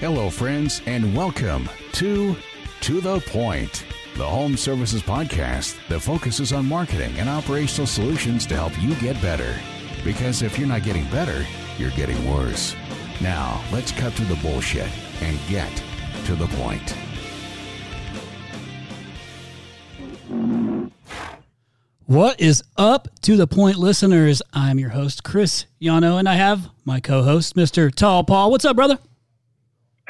Hello, friends, and welcome to To the Point, the home services podcast that focuses on marketing and operational solutions to help you get better. Because if you're not getting better, you're getting worse. Now, let's cut through the bullshit and get to the point. What is up to the point, listeners? I'm your host, Chris Yano, and I have my co host, Mr. Tall Paul. What's up, brother?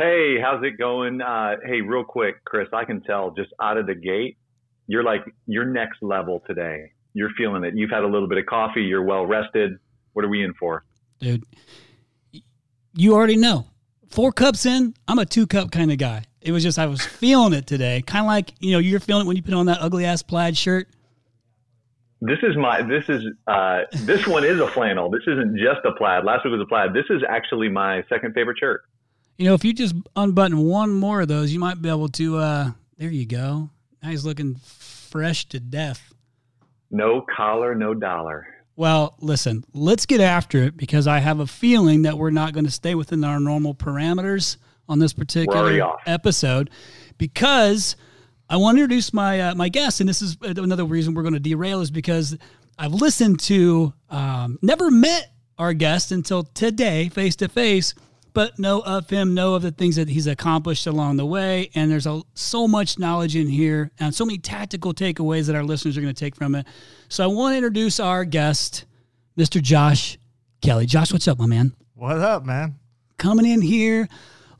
Hey, how's it going? Uh, hey, real quick, Chris, I can tell just out of the gate, you're like, you're next level today. You're feeling it. You've had a little bit of coffee. You're well rested. What are we in for? Dude, you already know. Four cups in, I'm a two cup kind of guy. It was just, I was feeling it today. Kind of like, you know, you're feeling it when you put on that ugly ass plaid shirt. This is my, this is, uh, this one is a flannel. This isn't just a plaid. Last week was a plaid. This is actually my second favorite shirt. You know, if you just unbutton one more of those, you might be able to, uh, there you go. Now he's looking fresh to death. No collar, no dollar. Well, listen, let's get after it because I have a feeling that we're not going to stay within our normal parameters on this particular episode because I want to introduce my uh, my guest, and this is another reason we're going to derail is because I've listened to, um, never met our guest until today, face to face, but know of him, know of the things that he's accomplished along the way, and there's a, so much knowledge in here and so many tactical takeaways that our listeners are going to take from it. So I want to introduce our guest, Mr. Josh Kelly. Josh, what's up, my man? What up, man? Coming in here,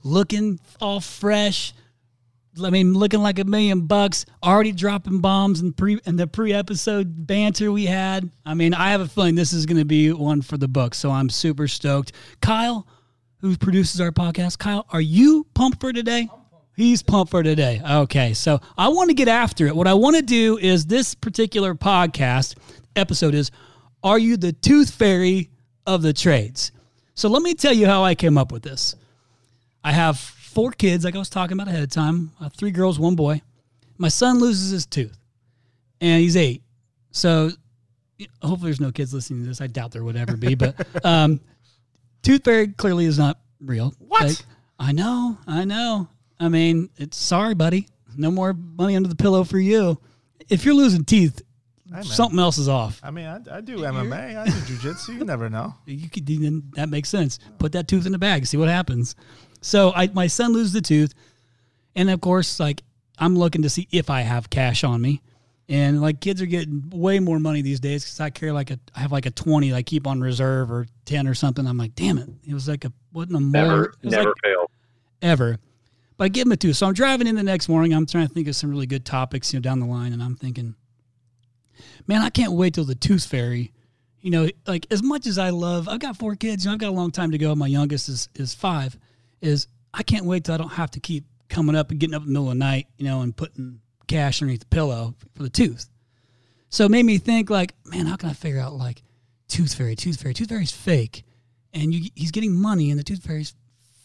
looking all fresh I mean, looking like a million bucks, already dropping bombs and pre and the pre-episode banter we had. I mean, I have a feeling this is going to be one for the book, so I'm super stoked. Kyle, who produces our podcast, Kyle, are you pumped for today? He's pumped for today. Okay, so I want to get after it. What I want to do is this particular podcast episode is Are you the tooth fairy of the trades? So let me tell you how I came up with this. I have four kids, like I was talking about ahead of time uh, three girls, one boy. My son loses his tooth, and he's eight. So hopefully there's no kids listening to this. I doubt there would ever be, but um, tooth fairy clearly is not real. What? Like, I know, I know. I mean, it's sorry, buddy. No more money under the pillow for you. If you're losing teeth, hey, something else is off. I mean, I, I do MMA, I do jujitsu. You never know. You could that makes sense. Put that tooth in the bag, see what happens. So I my son loses the tooth, and of course, like I'm looking to see if I have cash on me. And like kids are getting way more money these days because I carry like a I have like a twenty I keep on reserve or ten or something. I'm like, damn it, it was like a wasn't a never never like, fail ever. But I give him a two. So I'm driving in the next morning. I'm trying to think of some really good topics, you know, down the line, and I'm thinking, man, I can't wait till the tooth fairy. You know, like as much as I love, I've got four kids. You know, I've got a long time to go. My youngest is is five is I can't wait till I don't have to keep coming up and getting up in the middle of the night, you know, and putting cash underneath the pillow for the tooth. So it made me think like, man, how can I figure out like tooth fairy, tooth fairy, tooth fairy's fake, and you, he's getting money and the tooth fairy's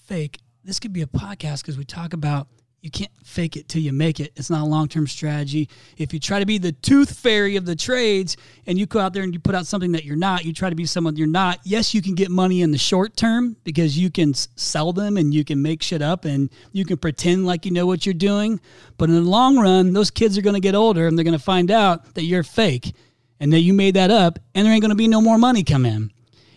fake. This could be a podcast because we talk about you can't fake it till you make it. It's not a long term strategy. If you try to be the tooth fairy of the trades and you go out there and you put out something that you're not, you try to be someone you're not. Yes, you can get money in the short term because you can sell them and you can make shit up and you can pretend like you know what you're doing. But in the long run, those kids are going to get older and they're going to find out that you're fake and that you made that up and there ain't going to be no more money come in.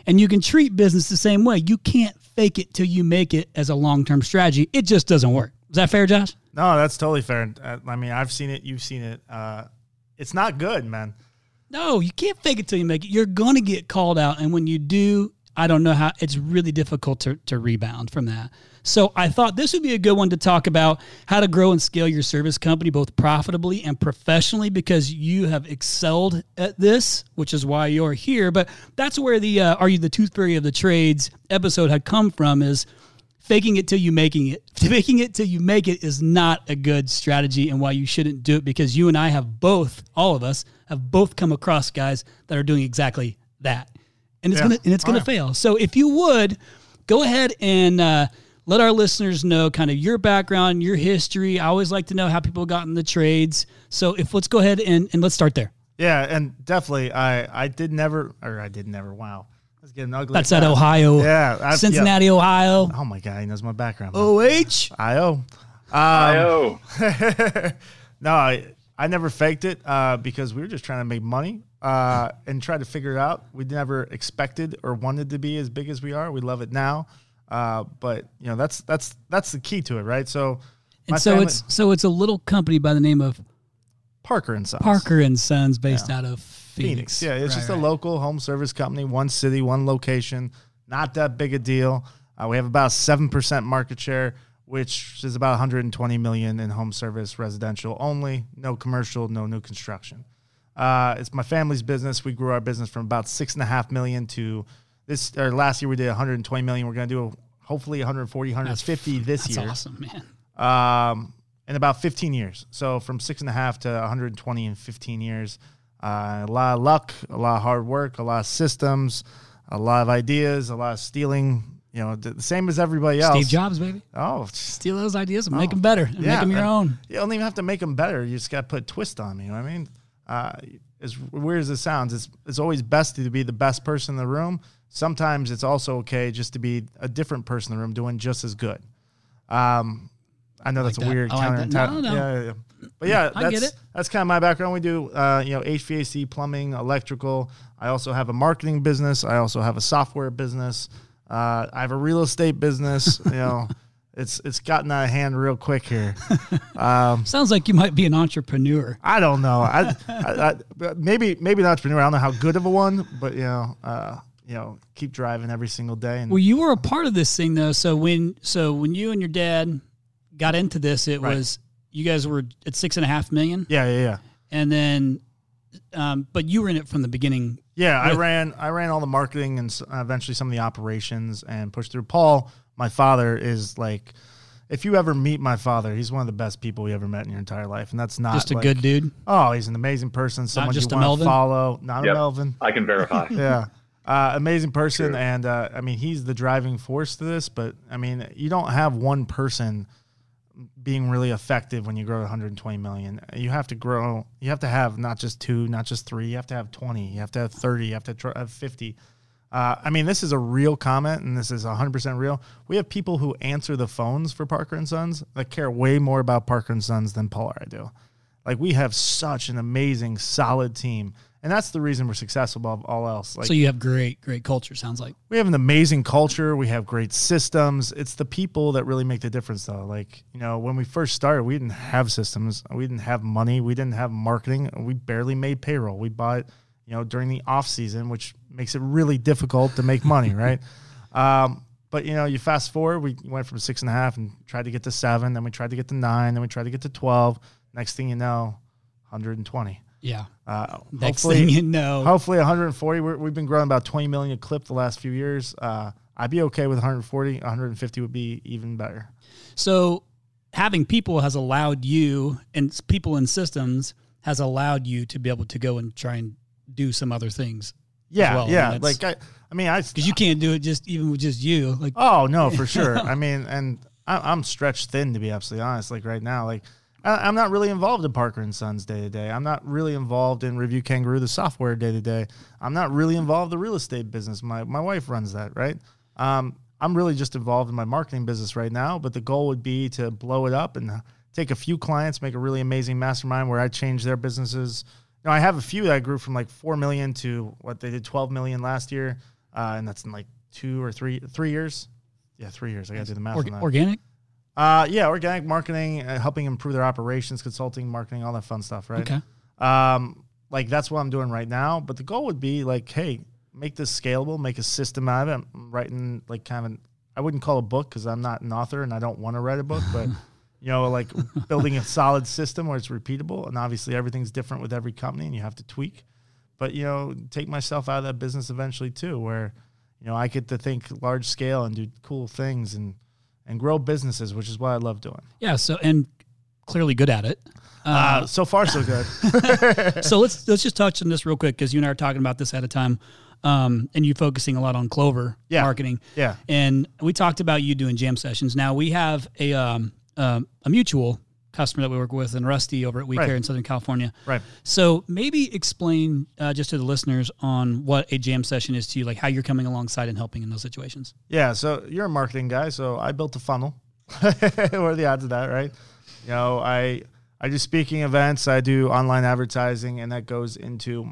And you can treat business the same way. You can't fake it till you make it as a long term strategy. It just doesn't work. Is that fair, Josh? No, that's totally fair. Uh, I mean, I've seen it. You've seen it. Uh, it's not good, man. No, you can't fake it till you make it. You're going to get called out. And when you do, I don't know how, it's really difficult to, to rebound from that. So I thought this would be a good one to talk about how to grow and scale your service company both profitably and professionally because you have excelled at this, which is why you're here. But that's where the uh, Are You the Tooth Fairy of the Trades episode had come from is – faking it till you making it. Faking it till you make it is not a good strategy and why you shouldn't do it because you and i have both all of us have both come across guys that are doing exactly that. And it's yeah. gonna and it's gonna oh, yeah. fail. So if you would go ahead and uh, let our listeners know kind of your background your history. I always like to know how people got in the trades. So if let's go ahead and, and let's start there. Yeah and definitely i i did never or i did never wow It's getting ugly. That's at Ohio. Yeah, I- Cincinnati, yeah. Ohio. Oh my god, he knows my background. OH. IO. Um, no, I, I never faked it uh, because we were just trying to make money uh, and try to figure it out. We never expected or wanted to be as big as we are. We love it now, uh, but you know that's that's that's the key to it, right? So, And so family- it's so it's a little company by the name of Parker and Sons. Parker and Sons, based out of Phoenix. Phoenix. Yeah, it's Right, just right. a local home service company, one city, one location. Not that big a deal. Uh, we have about seven percent market share, which is about 120 million in home service residential only. No commercial, no new construction. Uh, it's my family's business. We grew our business from about six and a half million to this. Or last year we did 120 million. We're going to do hopefully 140, 150 this That's year That's awesome, man. um, in about 15 years. So from six and a half to 120 in 15 years. Uh, a lot of luck, a lot of hard work, a lot of systems, a lot of ideas, a lot of stealing. You know, the same as everybody else. Steve Jobs, baby. Oh, Steal those ideas and make them better. And yeah, make them your own. You don't even have to make them better. You just got to put a twist on them. You know what I mean? Uh, as weird as it sounds, it's it's always best to be the best person in the room. Sometimes it's also okay just to be a different person in the room doing just as good. Um, I know that's that. a weird I like that. No, no. Yeah, yeah, yeah. But yeah, I that's get it. that's kind of my background. We do uh, you know HVAC, plumbing, electrical. I also have a marketing business. I also have a software business. Uh, I have a real estate business. you know, it's it's gotten out of hand real quick here. Um, Sounds like you might be an entrepreneur. I don't know. I, I, I maybe maybe an entrepreneur. I don't know how good of a one, but you know, uh, you know, keep driving every single day. And Well, you were a part of this thing though. So when so when you and your dad got into this, it Right. was you guys were at six and a half million, yeah, yeah, yeah. and then, um, but you were in it from the beginning. Yeah, I ran I ran all the marketing and eventually some of the operations and pushed through. Paul, my father, is like, if you ever meet my father, he's one of the best people you ever met in your entire life, and that's not Just a like- good dude. Oh, he's an amazing person. Someone just a you want Melvin? to follow. Not Yep. a Melvin. I can verify. yeah. Uh, amazing person, True. and uh, I mean he's the driving force to this. But I mean, you don't have one person being really effective when you grow 120 million. You have to grow. You have to have not just two, not just three. You have to have 20. You have to have 30. You have to have 50. Uh, I mean, this is a real comment, and this is 100% real. We have people who answer the phones for Parker and Sons that care way more about Parker and Sons than Paul or I do. Like we have such an amazing, solid team, and that's the reason we're successful above all else. Like so you have great, great culture. Sounds like. we have an amazing culture. We have great systems. It's the people that really make the difference, though. Like, you know, when we first started, we didn't have systems. We didn't have money. We didn't have marketing. We barely made payroll. We bought, you know, during the off season, which makes it really difficult to make money, right? Um, but, you know, you fast forward, we went from six and a half and tried to get to seven. Then we tried to get to nine. Then we tried to get to 12. Next thing you know, 120. Yeah. Uh, Next hopefully, thing you know, Hopefully 140. We're, we've been growing about 20 million a clip the last few years. Uh, I'd be okay with 140. 150 would be even better. So having people has allowed you and people in systems has allowed you to be able to go and try and do some other things Yeah, well, yeah. Like I, I mean, I. because you can't do it just even with just you. Like Oh no, for sure. I mean, and I, I'm stretched thin to be absolutely honest. Like right now, like I'm not really involved in Parker and Sons day to day. I'm not really involved in Review Kangaroo, the software day to day. I'm not really involved in the real estate business. My my wife runs that, right? Um, I'm really just involved in my marketing business right now. But the goal would be to blow it up and take a few clients, make a really amazing mastermind where I change their businesses. You know, I have a few that I grew from like four million to what they did 12 million last year, uh, and that's in like two or three three years. Yeah, three years. I got to do the math org- on that. organic. Uh, yeah, organic marketing, uh, helping improve their operations, consulting, marketing, all that fun stuff, right? Okay. Um, like that's what I'm doing right now. But the goal would be like, hey, make this scalable, make a system out of it. I'm writing like kind of, I wouldn't call a book because I'm not an author and I don't want to write a book, but you know, like building a solid system where it's repeatable. And obviously, everything's different with every company, and you have to tweak. But you know, take myself out of that business eventually too, where you know I get to think large scale and do cool things and and grow businesses, which is what I love doing. Yeah. So and clearly good at it. Uh, so far, so good. so let's let's just touch on this real quick because you and I are talking about this at a time, um, and you focusing a lot on Clover Yeah. marketing. Yeah. And we talked about you doing jam sessions. Now we have a um, um, a mutual customer that we work with, and Rusty over at We Right. Care in Southern California. Right. So maybe explain uh, just to the listeners on what a jam session is to you, like how you're coming alongside and helping in those situations. Yeah, so you're a marketing guy, so I built a funnel. what are the odds of that, right? You know, I I do speaking events, I do online advertising, and that goes into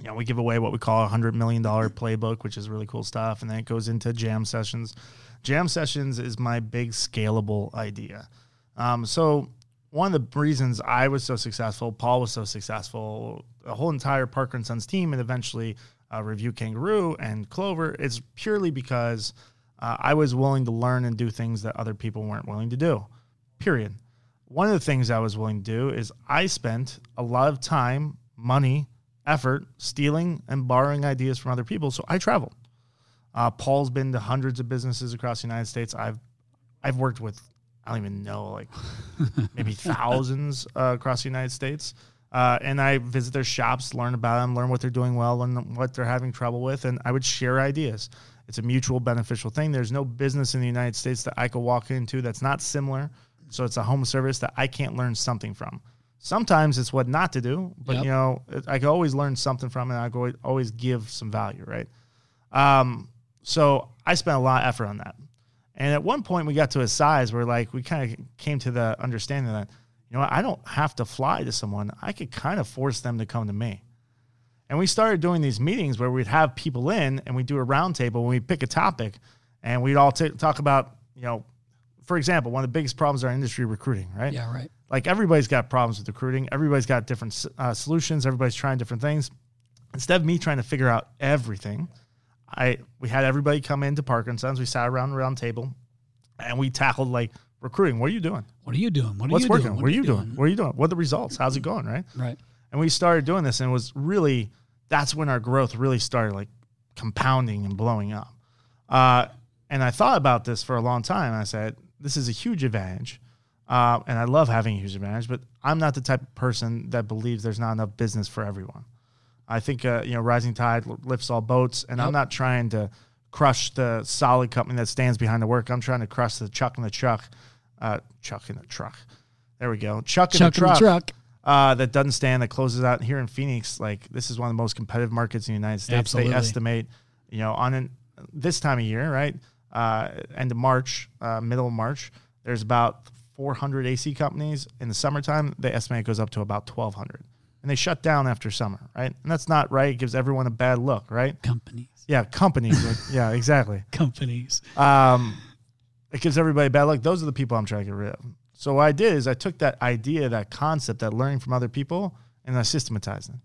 you know, we give away what we call a hundred million dollar playbook, which is really cool stuff, and then it goes into jam sessions. Jam sessions is my big scalable idea. Um, so one of the reasons I was so successful, Paul was so successful, the whole entire Parker and Sons team, and eventually uh, Review Kangaroo and Clover, is purely because uh, I was willing to learn and do things that other people weren't willing to do. Period. One of the things I was willing to do is I spent a lot of time, money, effort stealing and borrowing ideas from other people. So I traveled. Uh, Paul's been to hundreds of businesses across the United States. I've I've worked with I don't even know like maybe thousands uh, across the United States. Uh, and I visit their shops, learn about them, learn what they're doing well, learn what they're having trouble with, and I would share ideas. It's a mutual beneficial thing. There's no business in the United States that I could walk into that's not similar. So it's a home service that I can't learn something from. Sometimes it's what not to do, but Yep. you know I can always learn something from it. And I can always- always give some value, right? Um, so I spent a lot of effort on that. And at one point, we got to a size where like we kind of came to the understanding that you know I don't have to fly to someone. I could kind of force them to come to me. And we started doing these meetings where we'd have people in and we'd do a roundtable and we'd pick a topic and we'd all t- talk about, you know, for example, one of the biggest problems in our industry recruiting, right? Yeah, right. Like everybody's got problems with recruiting. Everybody's got different uh, solutions. Everybody's trying different things. Instead of me trying to figure out everything, I we had everybody come into Parker and Sons. We sat around the round table, and we tackled like recruiting. What are you doing? What are you doing? What are What's you working? doing? What, are you doing? What are you doing? What are the results? How's it going? Right? Right. And we started doing this, and it was really that's when our growth really started like compounding and blowing up. Uh, and I thought about this for a long time. I said, this is a huge advantage. Uh, and I love having a huge advantage, but I'm not the type of person that believes there's not enough business for everyone. I think, uh, you know, rising tide lifts all boats, and I'm not trying to crush the solid company that stands behind the work. I'm trying to crush the chuck in the truck, uh, chuck in the truck. There we go. Chuck in Chuck the in the truck truck. uh, that doesn't stand that closes out here in Phoenix. Like this is one of the most competitive markets in the United States. Absolutely. They estimate, you know, on an, this time of year, right? Uh, end of March, uh, middle of March, there's about 400 AC companies. In the summertime, they estimate it goes up to about 1,200, and they shut down after summer, right? And that's not right. It gives everyone a bad look, right? Companies. Yeah, companies. would- yeah, exactly Companies. um, it gives everybody a bad look. Those are the people I'm trying to get rid of. So what I did is I took that idea, that concept, that learning from other people, and I systematized it.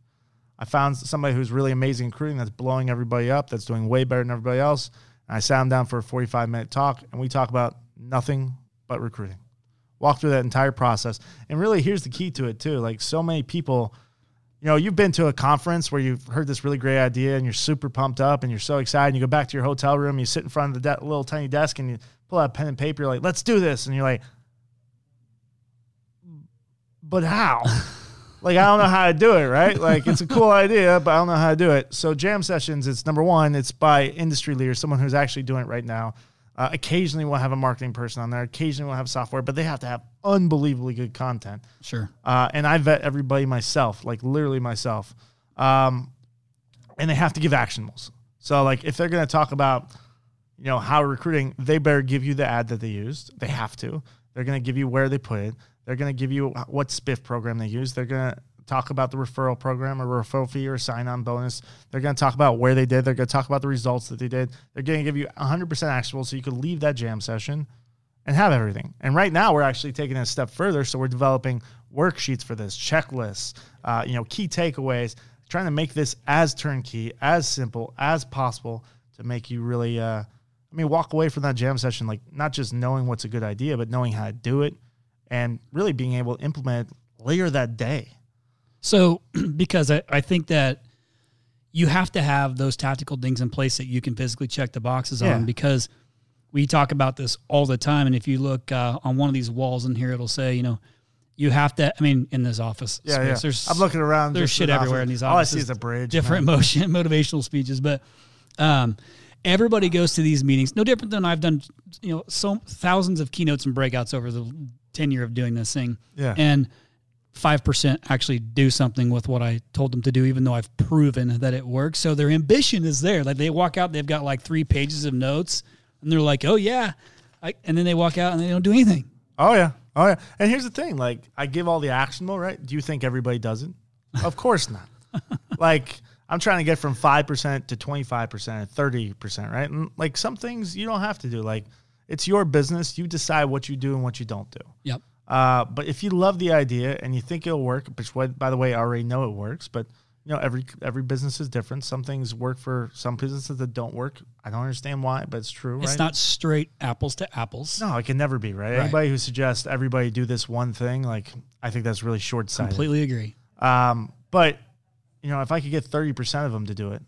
I found somebody who's really amazing in recruiting, that's blowing everybody up, that's doing way better than everybody else. And I sat him down for a 45 minute talk, and we talk about nothing but recruiting. Walk through that entire process. And really, here's the key to it, too. Like, so many people, you know, you've been to a conference where you've heard this really great idea and you're super pumped up and you're so excited. And you go back to your hotel room, you sit in front of the de- little tiny desk and you pull out pen and paper. You're like, let's do this. And you're like, but how? like, I don't know how to do it, right? Like, it's a cool idea, but I don't know how to do it. So, jam sessions, it's number one, it's by industry leaders, someone who's actually doing it right now. Uh, occasionally, we'll have a marketing person on there. Occasionally, we'll have software, but they have to have unbelievably good content Sure. uh, and I vet everybody myself, like literally myself. Um, and they have to give actionables. So, like, if they're going to talk about, you know, how recruiting, they better give you the ad that they used. They have to. They're going to give you where they put it. They're going to give you what spiff program they use. They're going to talk about the referral program or referral fee or sign-on bonus. They're going to talk about where they did. They're going to talk about the results that they did. They're going to give you 100% actionable so you could leave that jam session and have everything. And right now, we're actually taking it a step further. So we're developing worksheets for this, checklists, uh, you know, key takeaways, trying to make this as turnkey, as simple as possible to make you really, uh, I mean, walk away from that jam session like not just knowing what's a good idea, but knowing how to do it and really being able to implement later that day. So, because I, I think that you have to have those tactical things in place that you can physically check the boxes Yeah. on because we talk about this all the time. And if you look uh, on one of these walls in here, it'll say, you know, you have to, I mean, in this office Yeah, space, yeah. there's, I'm looking around. there's shit everywhere office. in these offices. All I see is a bridge. different man. motion, motivational speeches, but um, everybody goes to these meetings. No different than I've done, you know, so thousands of keynotes and breakouts over the tenure of doing this thing. Yeah. And 5% actually do something with what I told them to do, even though I've proven that it works. So their ambition is there. Like they walk out, they've got like three pages of notes, and they're like, oh, yeah. I, and then they walk out and they don't do anything. Oh yeah. Oh yeah. And here's the thing: like, I give all the actionable, right? Do you think everybody does it? Of course not. like, I'm trying to get from five percent to twenty five percent, thirty percent, right? And like some things you don't have to do. Like, it's your business. You decide what you do and what you don't do. Yep. Uh, but if you love the idea and you think it'll work, which by the way, I already know it works, but you know every every business is different. Some things work for some businesses that don't work. I don't understand why, but it's true. It's right? not straight apples to apples. No, it can never be right. Right. Anybody who suggests everybody do this one thing, like I think that's really short sighted. Completely agree. Um, but you know, if I could get thirty percent of them to do it,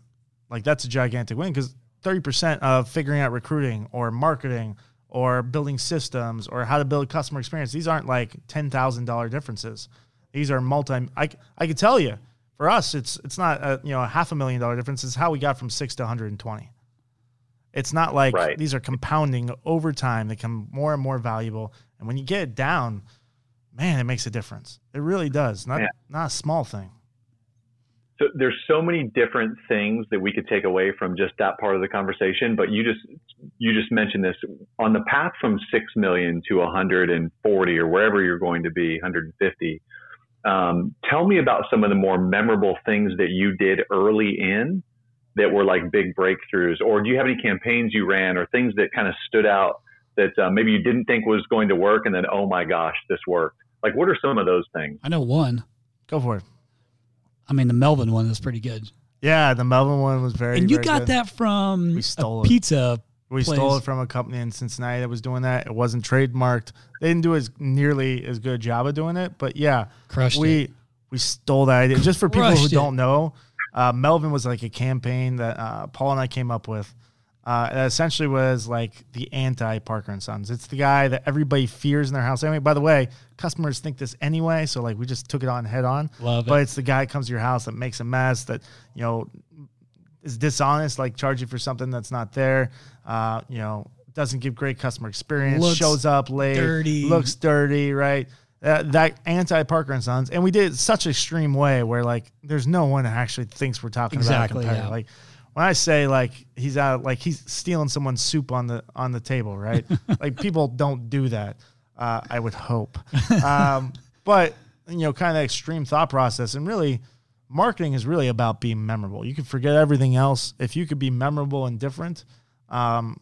like that's a gigantic win because thirty percent of figuring out recruiting or marketing or building systems or how to build customer experience, these aren't like ten thousand dollar differences. These are multi. I I could tell you, for us, it's it's not a, you know a half a million dollar difference. It's how we got from six to one hundred and twenty. It's not like Right. these are compounding over time. They become more and more valuable, and when you get it down, man, it makes a difference. It really does. Not Yeah. not a small thing. So there's so many different things that we could take away from just that part of the conversation. But you just you just mentioned this on the path from six million to 140 or wherever you're going to be, 150. Um, tell me about some of the more memorable things that you did early in that were like big breakthroughs, or do you have any campaigns you ran or things that kind of stood out that uh, maybe you didn't think was going to work, and then oh my gosh, this worked. Like, what are some of those things? I know one. Go for it. I mean, the Melvin one is pretty good. Yeah, the Melvin one was very. and you very got good. that from We stole pizza. We place. stole it from a company in Cincinnati that was doing that. It wasn't trademarked. They didn't do as nearly as good a job of doing it, but yeah, Crushed we it. we stole that idea. Just for people who it. don't know, uh, Melvin was like a campaign that uh, Paul and I came up with. Uh, it essentially was like the anti Parker and Sons. It's the guy that everybody fears in their house. Anyway, by the way, customers think this anyway, so like we just took it on head on. Love it. But it's the guy that comes to your house that makes a mess that you know is dishonest, like charge you for something that's not there. Uh, you know, doesn't give great customer experience. Looks shows up late, dirty. looks dirty, right? Uh, that anti Parker and Sons, and we did it such extreme way where like there's no one that actually thinks we're talking Exactly, about a competitor. yeah. Like when I say like he's out, like he's stealing someone's soup on the on the table, right? like people don't do that. Uh, I would hope, um, but you know, kind of extreme thought process, and really, marketing is really about being memorable. You can forget everything else if you could be memorable and different. Um,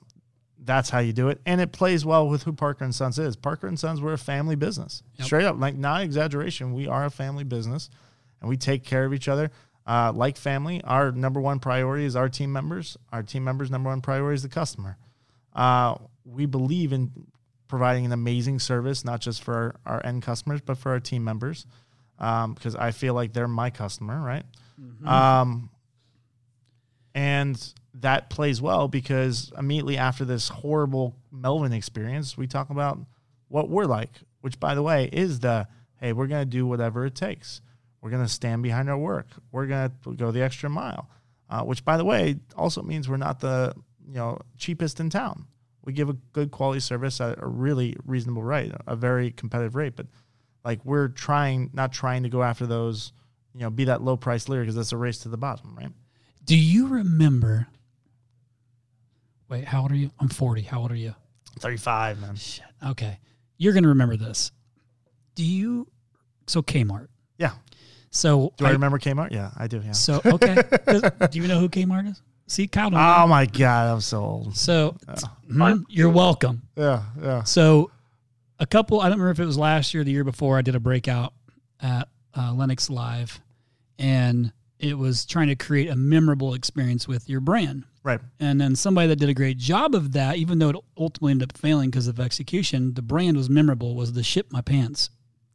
that's how you do it, and it plays well with who Parker and Sons is. Parker and Sons, we're a family business, Yep. straight up, like not exaggeration. We are a family business, and we take care of each other. Uh, like family, our number one priority is our team members. Our team members' number one priority is the customer. Uh, we believe in providing an amazing service, not just for our, our end customers, but for our team members, because I feel like they're my customer, right? Um, and that plays well because immediately after this horrible Melvin experience, we talk about what we're like, which, by the way, is the hey, we're going to do whatever it takes. We're going to stand behind our work. We're going to go the extra mile, uh, which, by the way, also means we're not the you know cheapest in town. We give a good quality service at a really reasonable rate, a very competitive rate. But like we're trying, not trying to go after those, you know, be that low price leader because that's a race to the bottom, right? Do you remember? Wait, how old are you? I'm 40. How old are you? 35, man. Shit. Okay. You're going to remember this. Do you? So Kmart. Yeah. So Do I, remember Kmart? Yeah, I do. Yeah. So okay. do you know who Kmart is? See, Kyle. don't know. Oh my God, I'm so old. So mhm, you're welcome. Yeah, yeah. So a couple. I don't remember if it was last year or the year before. I did a breakout at uh, Lennox Live, and it was trying to create a memorable experience with your brand. Right. And then somebody that did a great job of that, even though it ultimately ended up failing because of execution, the brand was memorable. Was the "Ship My Pants"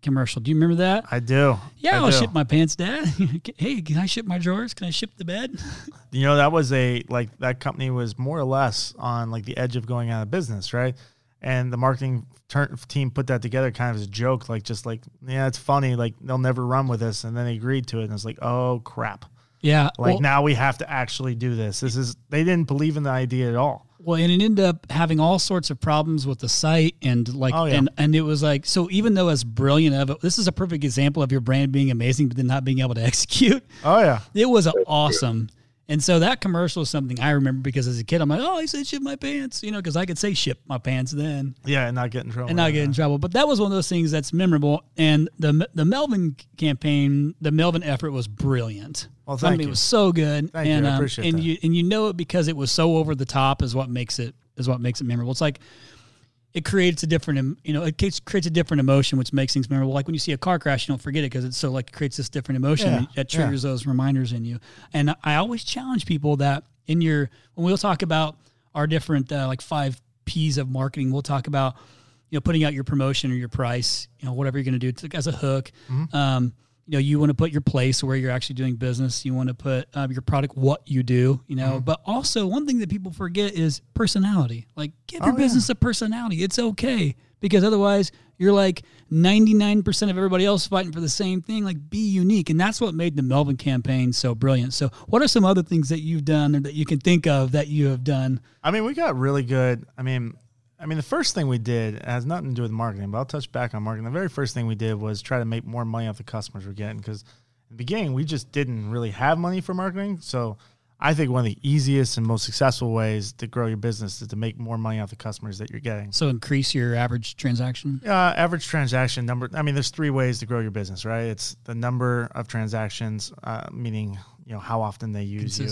commercial? Do you remember that? I do. Yeah, I I'll do. ship my pants, Dad. hey, can I ship my drawers? Can I ship the bed? You know, that was a like that company was more or less on like the edge of going out of business, right? And the marketing turn, team put that together kind of as a joke, like just like yeah, it's funny, like they'll never run with this, and then they agreed to it, and it's like oh crap, Yeah. like well, now we have to actually do this. This is they didn't believe in the idea at all. Well, and it ended up having all sorts of problems with the site and like, Oh, yeah. and, and it was like, so even though as brilliant of it, this is a perfect example of your brand being amazing, but then not being able to execute. Oh yeah. It was awesome. And so that commercial is something I remember because as a kid, I'm like, oh, he said ship my pants, you know, because I could say ship my pants then Yeah, and not get in trouble. and not get in trouble. But that was one of those things that's memorable. And the the Melvin campaign, the Melvin effort was brilliant. Well, I thank mean, you. it was so good. Thank you. and, I um, and that. you and you know it because it was so over the top is what makes it is what makes it memorable. It's like it creates a different, you know, it creates, creates a different emotion, which makes things memorable. Like when you see a car crash, you don't forget it because it's so like it creates this different emotion Yeah, that triggers those reminders in you. And I always challenge people that in your when we'll talk about our different uh, like five P's of marketing, we'll talk about you know putting out your promotion or your price, you know, whatever you're going to do as a hook. Mm-hmm. Um, you know, you want to put your place where you're actually doing business. You want to put um, your product, what you do, you know. Mm-hmm. But also, one thing that people forget is personality. Like, give your Oh, yeah. business a personality. It's okay because otherwise, you're like 99% of everybody else fighting for the same thing. Like, be unique, and that's what made the Melvin campaign so brilliant. So, what are some other things that you've done or that you can think of that you have done? I mean, we got really good. I mean, I mean, the first thing we did has nothing to do with marketing, but I'll touch back on marketing. The very first thing we did was try to make more money off the customers we're getting because in the beginning we just didn't really have money for marketing. So I think one of the easiest and most successful ways to grow your business is to make more money off the customers that you're getting. So, increase your average transaction. Uh, average transaction number. I mean, there's three ways to grow your business, right? It's the number of transactions, uh, meaning you know how often they use you,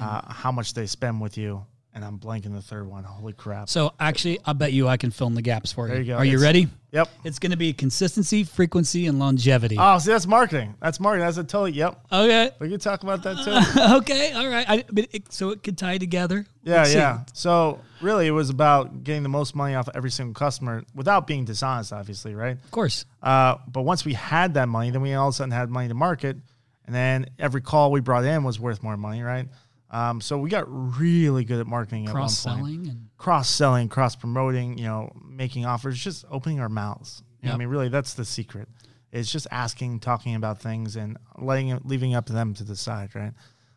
uh, how much they spend with you, and I'm blanking the third one. Holy crap! so, actually, I bet you I can fill in the gaps for you. There you go. Are you ready? Yep. It's going to be consistency, frequency, and longevity. Oh, see, that's marketing. That's marketing. That's a totally. Yep. okay. We can talk about that too. okay. All right. I, but it, so it could tie together. Yeah, Let's see. yeah. So really, it was about getting the most money off every single customer without being dishonest, obviously, right? Of course. Uh, but once we had that money, then we all of a sudden had money to market, and then every call we brought in was worth more money, right? Um, so we got really good at marketing at one Cross point. selling and cross selling, cross promoting, you know, making offers, just opening our mouths. Yep. I mean, really, that's the secret. It's just asking, talking about things, and letting it, leaving it up to them to decide, right?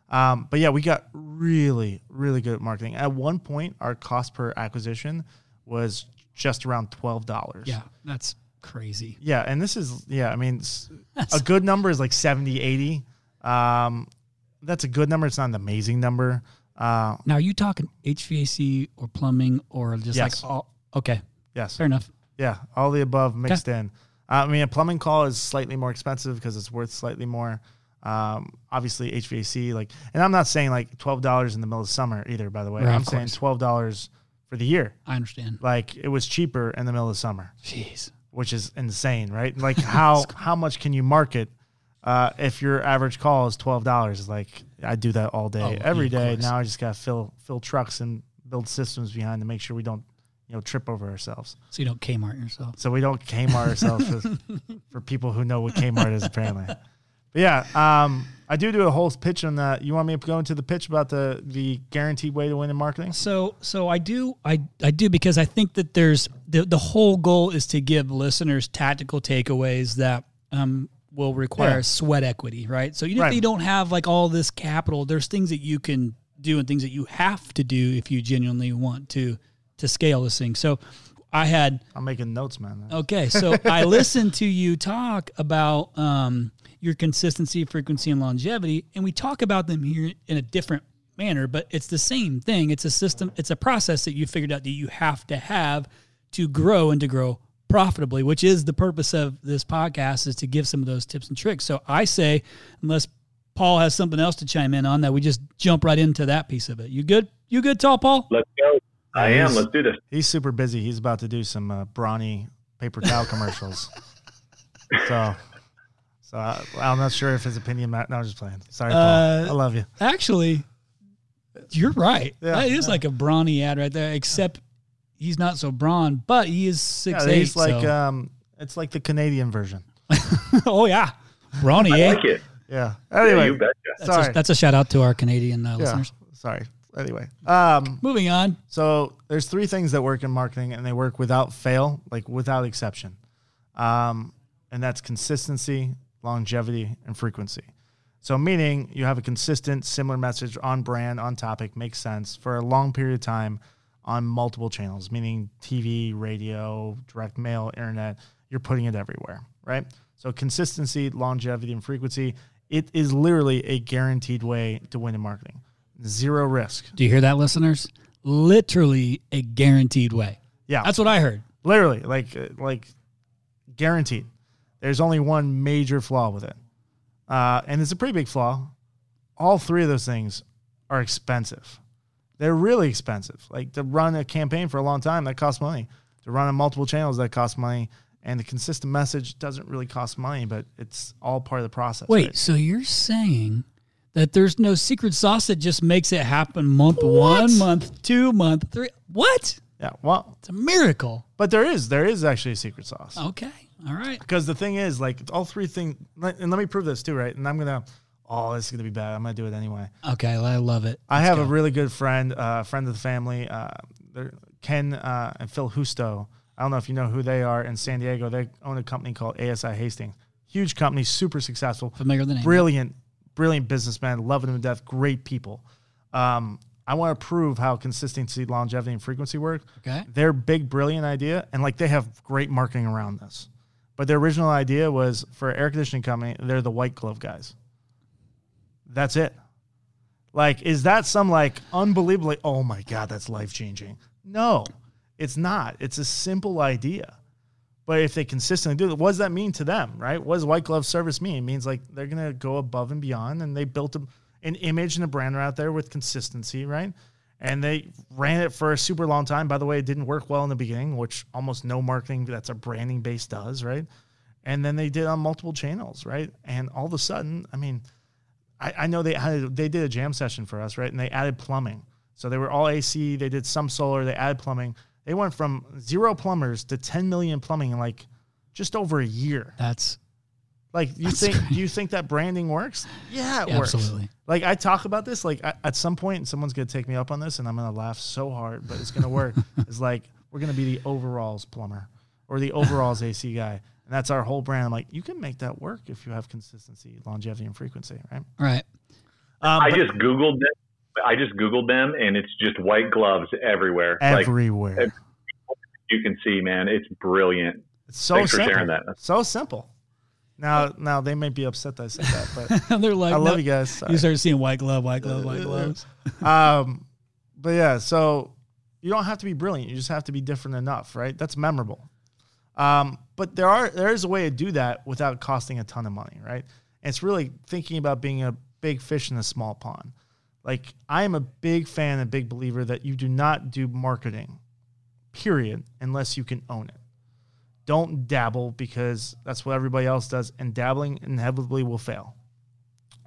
Um, but yeah, we got really, really good at marketing. At one point, our cost per acquisition was just around twelve dollars. yeah, that's crazy. Yeah, and this is yeah, I mean, a good number is like 70, 80. Um, that's a good number. It's not an amazing number. Uh, Now, are you talking HVAC or plumbing or just Yes. like all? Okay, yes. fair enough. Yeah, all the above mixed in. Uh, I mean, a plumbing call is slightly more expensive because it's worth slightly more. Um, obviously, HVAC, like, and I'm not saying like twelve dollars in the middle of summer either. By the way, Right, I'm saying twelve dollars for the year. I understand. Like, it was cheaper in the middle of summer, Jeez. which is insane, right? Like, how how much can you market uh, if your average call is twelve dollars? Like, I do that all day, Oh, every yeah, day. Now I just gotta fill fill trucks and build systems behind to make sure we don't, you know, trip over ourselves. So you don't Kmart yourself. So we don't Kmart ourselves for, for people who know what Kmart is apparently. But yeah, um, I do do a whole pitch on that. You want me to go into the pitch about the the guaranteed way to win in marketing? So, so I do, I, I do because I think that there's the the whole goal is to give listeners tactical takeaways that um, will require Yeah. sweat equity, right? So even Right. if you don't have like all this capital, there's things that you can do and things that you have to do if you genuinely want to to scale this thing. So, I had I'm making notes, man. Okay, so I listened to you talk about um, your consistency, frequency, and longevity, and we talk about them here in a different manner, but it's the same thing. It's a system, it's a process that you figured out that you have to have to grow and to grow profitably, which is the purpose of this podcast is to give some of those tips and tricks. So I say, unless Paul has something else to chime in on, that we just jump right into that piece of it. You good? You good, tall Paul? Let's go. I am. Let's do this. He's super busy. He's about to do some uh, brawny paper towel commercials. so, so I, I'm not sure if his opinion matters. No, I'm just playing. Sorry, Paul. Uh, I love you. Actually, you're right. Yeah, that is yeah. like a brawny ad right there, except he's not so brawn, but he is six Yeah, eight. he's like so- um, it's like the Canadian version. oh yeah, brawny. I eh? like it. Yeah. Yeah, Anyway, you betcha. That's, sorry. a, that's a shout out to our Canadian uh, yeah. listeners. Sorry. Anyway, um, Moving on. So there's three things that work in marketing, and they work without fail, like without exception. Um, and that's consistency, longevity, and frequency. So meaning you have a consistent, similar message on brand, on topic, makes sense for a long period of time on multiple channels, meaning TV, radio, direct mail, internet. You're putting it everywhere, right? So consistency, longevity, and frequency. It is literally a guaranteed way to win in marketing. Zero risk. Do you hear that, listeners? Literally a guaranteed way. Yeah, That's what I heard. literally like like guaranteed. There's only one major flaw with it, uh, and it's a pretty big flaw. All three of those things are expensive. They're really expensive. Like to run a campaign for a long time, that costs money. To run on multiple channels, that costs money. And the consistent message doesn't really cost money, but it's all part of the process. Wait, right? so you're saying that there's no secret sauce that just makes it happen month one, month two, month three? What? Yeah. Well, It's a miracle. but there is there is actually a secret sauce. Okay. All right. Because the thing is, like all three things, and let me prove this too, right? And I'm gonna, oh, this is gonna be bad. I'm gonna do it anyway. Okay. I love it. I have a really good friend, uh, friend of the family, uh, Ken uh, and Phil Husto. I don't know if you know who they are in San Diego. They own a company called ASI Hastings. Huge company, super successful, Familiar the name. brilliant, brilliant businessman, loving them to death, great people. Um, I want to prove how consistency, longevity, and frequency work. Okay. Their big, brilliant idea, and like they have great marketing around this. But their original idea was for an air conditioning company, they're the white glove guys. That's it. Like, is that some like unbelievably, oh my God, that's life changing? No, it's not. It's a simple idea. But if they consistently do it, what does that mean to them, right? What does white glove service mean? It means like they're going to go above and beyond and they built a, an image and a brand out there with consistency, right? And they ran it for a super long time. By the way, it didn't work well in the beginning, which almost no marketing that's a branding base does, right? And then they did on multiple channels, right? And all of a sudden, I mean, I, I know they had they did a jam session for us, right? And they added plumbing. So they were all AC. They did some solar. They added plumbing. They went from zero plumbers to 10 million plumbing in like just over a year. That's Like you That's think? great. Do you think that branding works? Yeah, it Yeah, works. absolutely. Like I talk about this. Like I, at some point, someone's gonna take me up on this, and I'm gonna laugh so hard, but it's gonna work. it's like we're gonna be the overalls plumber or the overalls AC guy, and that's our whole brand. I'm like, you can make that work if you have consistency, longevity, and frequency, right? Right. Um, I but just googled them. I just googled them, and it's just white gloves everywhere. Everywhere. ev- you can see, man, it's brilliant. it's so Thanks for simple. sharing that. So simple. Now, now they may be upset that I said that, but They're like, I love no- you guys. Sorry. You start seeing white glove, white glove, white gloves. um, but yeah, so you don't have to be brilliant. You just have to be different enough, right? That's memorable. Um, but there are there is a way to do that without costing a ton of money, right? And it's really thinking about being a big fish in a small pond. Like I am a big fan and big believer that you do not do marketing, period, unless you can own it. Don't dabble because that's what everybody else does, and dabbling inevitably will fail.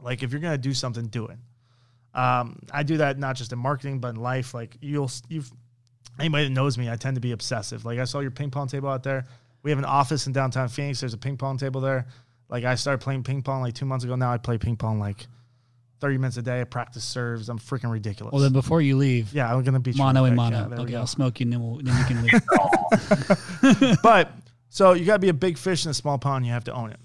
Like if you're gonna do something, do it. Um, I do that not just in marketing, but in life. Like you'll, you've anybody that knows me, I tend to be obsessive. Like I saw your ping pong table out there. We have an office in downtown Phoenix. There's a ping pong table there. Like I started playing ping pong like two months ago. Now I play ping pong like 30 minutes a day. I practice serves. I'm freaking ridiculous. Well, then before you leave, yeah, I'm gonna beat you mono and mono. Yeah, okay. I'll smoke you, and then, we'll, then you can leave. but so you got to be a big fish in a small pond. You have to own it.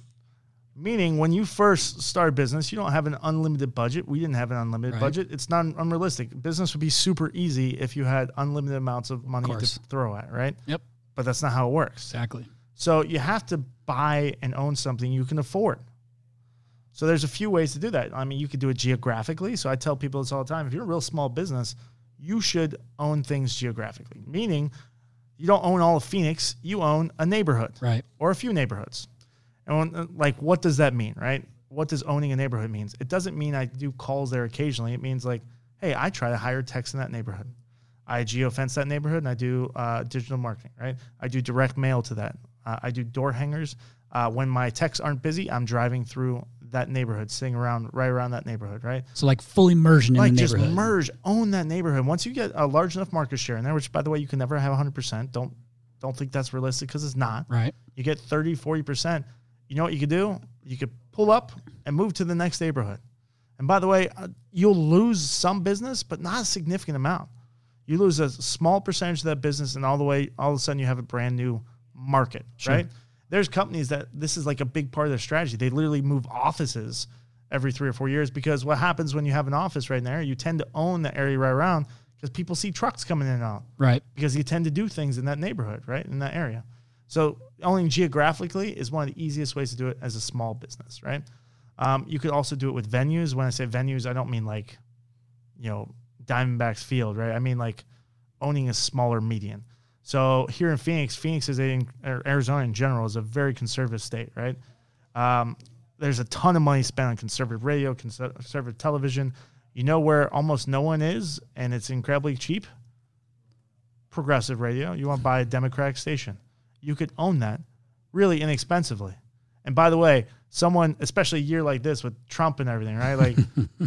Meaning, when you first start a business, you don't have an unlimited budget. We didn't have an unlimited Right. budget. It's not unrealistic. Business would be super easy if you had unlimited amounts of money course. to throw at, right? Yep, But that's not how it works. exactly. So you have to buy and own something you can afford. So there's a few ways to do that. I mean, you could do it geographically. So I tell people this all the time. If you're a real small business, you should own things geographically. Meaning, you don't own all of Phoenix. You own a neighborhood Right. or a few neighborhoods. And when, uh, like, what does that mean, right? What does owning a neighborhood means? It doesn't mean I do calls there occasionally. It means like, hey, I try to hire techs in that neighborhood. I geofence that neighborhood and I do uh, digital marketing, right? I do direct mail to that. Uh, I do door hangers. Uh, when my techs aren't busy, I'm driving through that neighborhood, sitting around right around that neighborhood, right? So like full immersion in like just merge, own that neighborhood. Once you get a large enough market share in there, which by the way you can never have 100%. Don't don't think that's realistic because it's not right. you get 30 40% you know what you could do you could pull up and move to the next neighborhood and by the way uh, you'll lose some business but not a significant amount you lose a small percentage of that business and all the way all of a sudden you have a brand new market right there's companies that this is like a big part of their strategy they literally move offices every three or four years because what happens when you have an office right there you tend to own the area right around because people see trucks coming in and out Right. because you tend to do things in that neighborhood, right? In that area. So owning geographically is one of the easiest ways to do it as a small business, right? Um, you could also do it with venues. When I say venues, I don't mean like, you know, Diamondbacks Field, right? I mean like owning a smaller median. So here in Phoenix, Phoenix is a Arizona in general is a very conservative state, right? Um, there's a ton of money spent on conservative radio, conservative television. You know where almost no one is, and it's incredibly cheap. Progressive radio. You want to buy a Democratic station, you could own that really inexpensively. And by the way, someone, especially a year like this with Trump and everything, right? Like,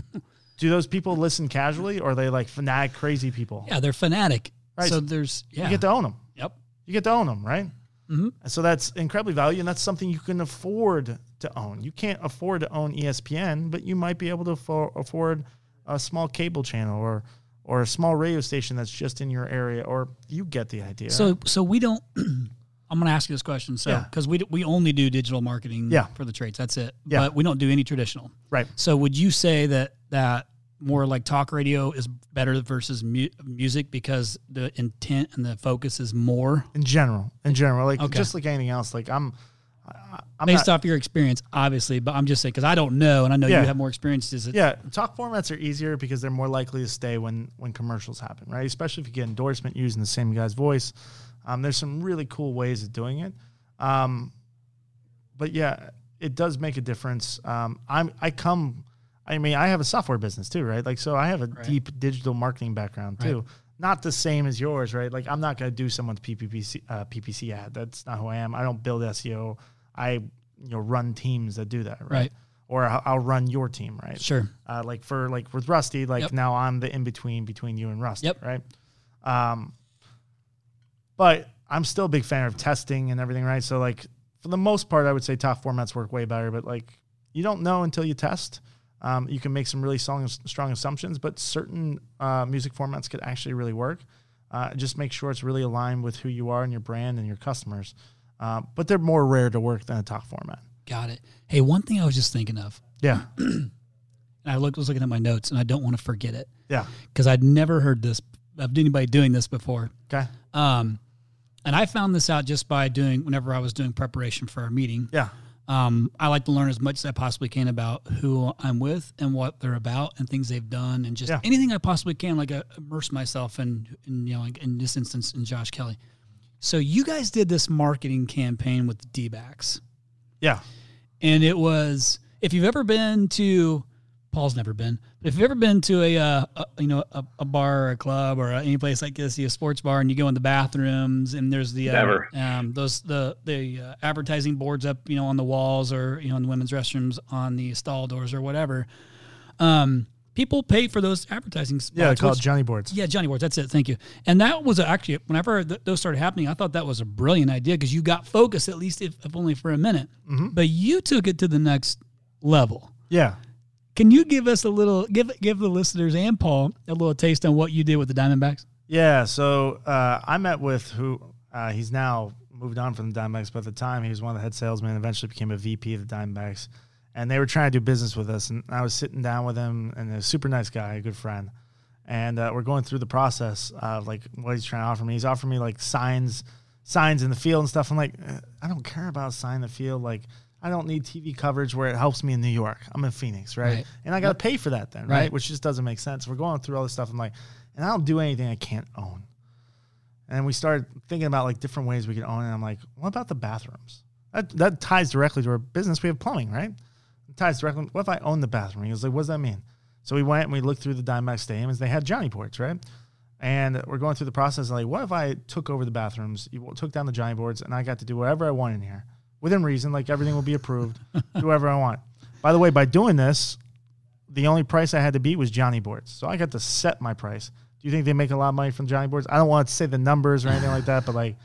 do those people listen casually, or are they like fanatic, crazy people? Yeah, they're fanatic. Right. So there's yeah. You get to own them. yep. You get to own them, right? Mhm. And so that's incredibly valuable, and that's something you can afford to own. You can't afford to own ESPN, but you might be able to afford, afford a small cable channel or or a small radio station that's just in your area, or you get the idea. So so we don't. I'm going to ask you this question. So Yeah. because we we only do digital marketing. Yeah. For the trades, that's it. Yeah. But we don't do any traditional. right, So would you say that that more like talk radio is better versus mu- music because the intent and the focus is more in general, in general, like Okay. just like anything else, like I'm, I'm based not, off your experience, obviously. But I'm just saying because I don't know, and I know Yeah. you have more experience. Is it? Yeah, talk formats are easier because they're more likely to stay when when commercials happen, right? Especially if you get endorsement using the same guy's voice. Um, there's some really cool ways of doing it. Um, but yeah, it does make a difference. Um, I'm I come, I mean, I have a software business too, right? Like, so I have a deep digital marketing background too. Not the same as yours, right? Like, I'm not going to do someone's PPC uh, PPC ad. That's not who I am. I don't build SEO. I you know run teams that do that, right? Right. Or I'll, I'll run your team, right? Sure. uh, like for like with Rusty, like Yep. now I'm the in between between you and Rusty, Yep. right? Um, but I'm still a big fan of testing and everything, right? So like for the most part, I would say talk formats work way better, but like you don't know until you test. Um, you can make some really strong, strong assumptions, but certain uh, music formats could actually really work. Uh, just make sure it's really aligned with who you are and your brand and your customers. Uh, but they're more rare to work than a talk format. Got it. Hey, one thing I was just thinking of, Yeah, and I looked, was looking at my notes, and I don't want to forget it yeah, because I'd never heard this of anybody doing this before. okay, Um, and I found this out just by doing whenever I was doing preparation for our meeting. yeah, Um, I like to learn as much as I possibly can about who I'm with and what they're about and things they've done and just Yeah. anything I possibly can, like uh, immerse myself in, in, you know, like in this instance, in Josh Kelly. So you guys did this marketing campaign with the D-backs yeah, and it was if you've ever been to Paul's never been, but if you've ever been to a, uh, a you know a, a bar or a club or any place like this, a sports bar, and you go in the bathrooms and there's the uh, um, those the the uh, advertising boards up you know on the walls or you know in the women's restrooms on the stall doors or whatever. Um, people pay for those advertising spots. yeah. They call which- Johnny boards. yeah, Johnny Boards. That's it. Thank you. And that was actually whenever th- those started happening, I thought that was a brilliant idea because you got focus at least if, if only for a minute. Mm-hmm. But you took it to the next level. Yeah. Can you give us a little give give the listeners and Paul a little taste on what you did with the Diamondbacks? Yeah, so uh, I met with who uh, he's now moved on from the Diamondbacks, but at the time he was one of the head salesmen. Eventually became a VP of the Diamondbacks, and they were trying to do business with us. And I was sitting down with him, and a super nice guy, a good friend. And uh, we're going through the process of like what he's trying to offer me. He's offering me like signs, signs in the field and stuff. I'm like, "Uh, I don't care about sign in the field. Like, I don't need TV coverage where it helps me in New York. I'm in Phoenix, right? Right. And I got to pay for that then, right? Right. Which just doesn't make sense. We're going through all this stuff. I'm like, and I don't do anything I can't own. And we started thinking about like different ways we could own it. And I'm like, what about the bathrooms? That, that ties directly to our business. We have plumbing, right? It ties directly. What if I own the bathroom? He was like, what does that mean? So we went and we looked through the Diamondback stadiums. They had Johnny boards, right? And we're going through the process. Like, what if I took over the bathrooms, you took down the Johnny boards, and I got to do whatever I want in here within reason? Like everything will be approved, do whatever I want. By the way, by doing this, the only price I had to beat was Johnny boards. So I got to set my price. Do you think they make a lot of money from Johnny boards? I don't want to say the numbers or anything like that, but like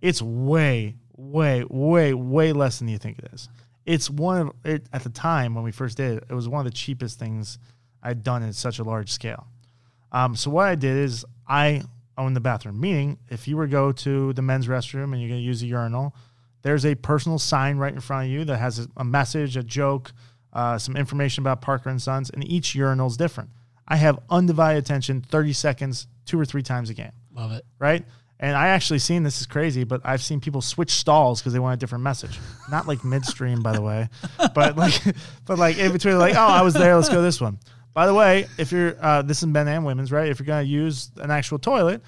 it's way, way, way, way less than you think it is. It's one of it at the time when we first did it, it was one of the cheapest things I'd done at such a large scale. Um, so what I did is I own the bathroom, meaning if you were to go to the men's restroom and you're going to use a urinal, there's a personal sign right in front of you that has a, a message, a joke, uh, some information about Parker and Sons, and each urinal is different. I have undivided attention, 30 seconds two or three times a game, Love it. right? And I actually seen this is crazy, but I've seen people switch stalls because they want a different message. Not like midstream, by the way, but like, but like in between, like, oh, I was there. Let's go this one. By the way, if you're uh, this is men and women's, right? If you're gonna use an actual toilet,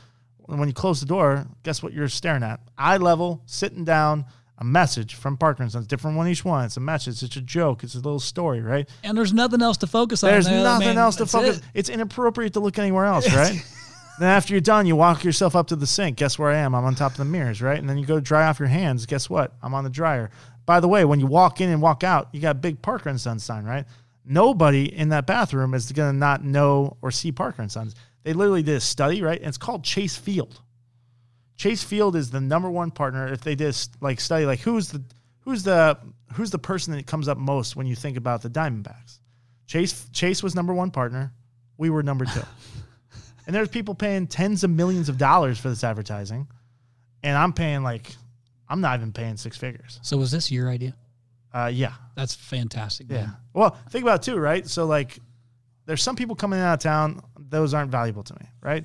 when you close the door, guess what you're staring at? Eye level, sitting down. A message from Parker and Sons, different one each one. It's a message. It's a joke. It's a little story, right? And there's nothing else to focus on. There's there, nothing man. else to focus. it. It's inappropriate to look anywhere else, right? then after you're done, you walk yourself up to the sink. Guess where I am? I'm on top of the mirrors, right? And then you go dry off your hands. Guess what? I'm on the dryer. By the way, when you walk in and walk out, you got big Parker and Sons sign, right? Nobody in that bathroom is gonna not know or see Parker and Sons. They literally did a study, right? And it's called Chase Field. Chase Field is the number one partner. If they did like study, like who's the who's the who's the person that comes up most when you think about the Diamondbacks? Chase Chase was number one partner. We were number two. and there's people paying tens of millions of dollars for this advertising, and I'm paying like I'm not even paying six figures. So was this your idea? Uh, yeah, That's fantastic. yeah. Well, think about it too, right? So like, there's some people coming out of town; those aren't valuable to me, right?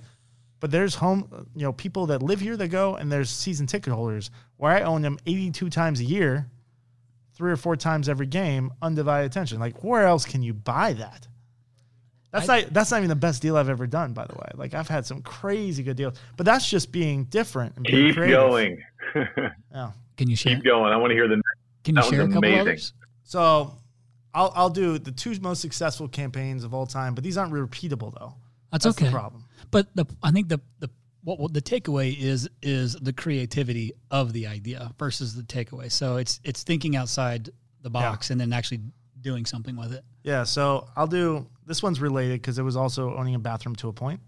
But there's home, you know, people that live here that go, and there's season ticket holders where I own them 82 times a year, three or four times every game, undivided attention. Like, where else can you buy that? That's not that's not even the best deal I've ever done, by the way. Like I've had some crazy good deals, but that's just being different and being Keep creative. going. Yeah. Can you share? Keep going. I want to hear the. Can you share a couple amazing. others? So I'll I'll do the two most successful campaigns of all time, but these aren't repeatable though. That's, That's okay. the problem. But the I think the the what, what the takeaway is is the creativity of the idea versus the takeaway. So it's it's thinking outside the box and then actually doing something with it. Yeah, so I'll do this one's related because it was also owning a bathroom to a point.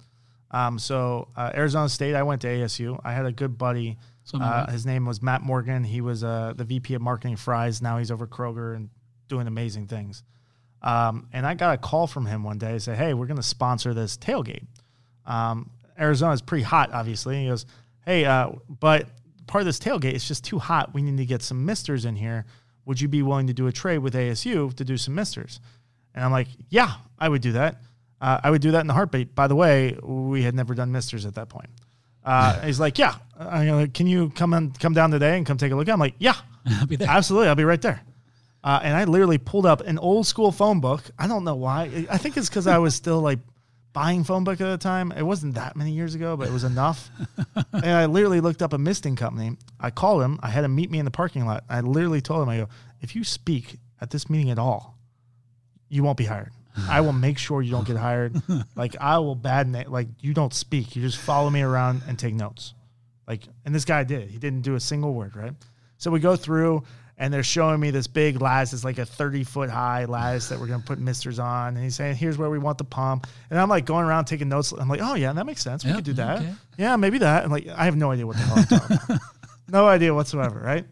Um, so uh, Arizona State, I went to ASU. I had a good buddy. So am I Uh, his name was Matt Morgan. He was uh, the VP of marketing Fry's. Now he's over Kroger and doing amazing things. Um, and I got a call from him one day. Say, hey, we're going to sponsor this tailgate. Um, Arizona is pretty hot, obviously. And He goes, hey, uh, but part of this tailgate is just too hot. We need to get some misters in here. Would you be willing to do a trade with ASU to do some misters? And I'm like, yeah, I would do that. Uh, I would do that in a heartbeat. By the way, we had never done misters at that point. Uh, he's like, yeah, like, can you come and come down today and come take a look? I'm like, yeah, I'll be there. absolutely. I'll be right there. Uh, and I literally pulled up an old school phone book. I don't know why. I think it's because I was still like buying phone book at the time. It wasn't that many years ago, but it was enough. and I literally looked up a misting company. I called him. I had him meet me in the parking lot. I literally told him, I go, if you speak at this meeting at all, you won't be hired. I will make sure you don't get hired. Like I will bad name. Like you don't speak. You just follow me around and take notes. Like, and this guy did. He didn't do a single word, right? So we go through, and they're showing me this big lattice. It's like a 30 foot high lattice that we're going to put misters on. And he's saying, here's where we want the pump. And I'm like going around taking notes. I'm like, oh, yeah, that makes sense. We Yeah, could do that. okay. Yeah, maybe that. And like, I have no idea what the hell I'm talking about. No idea whatsoever, right?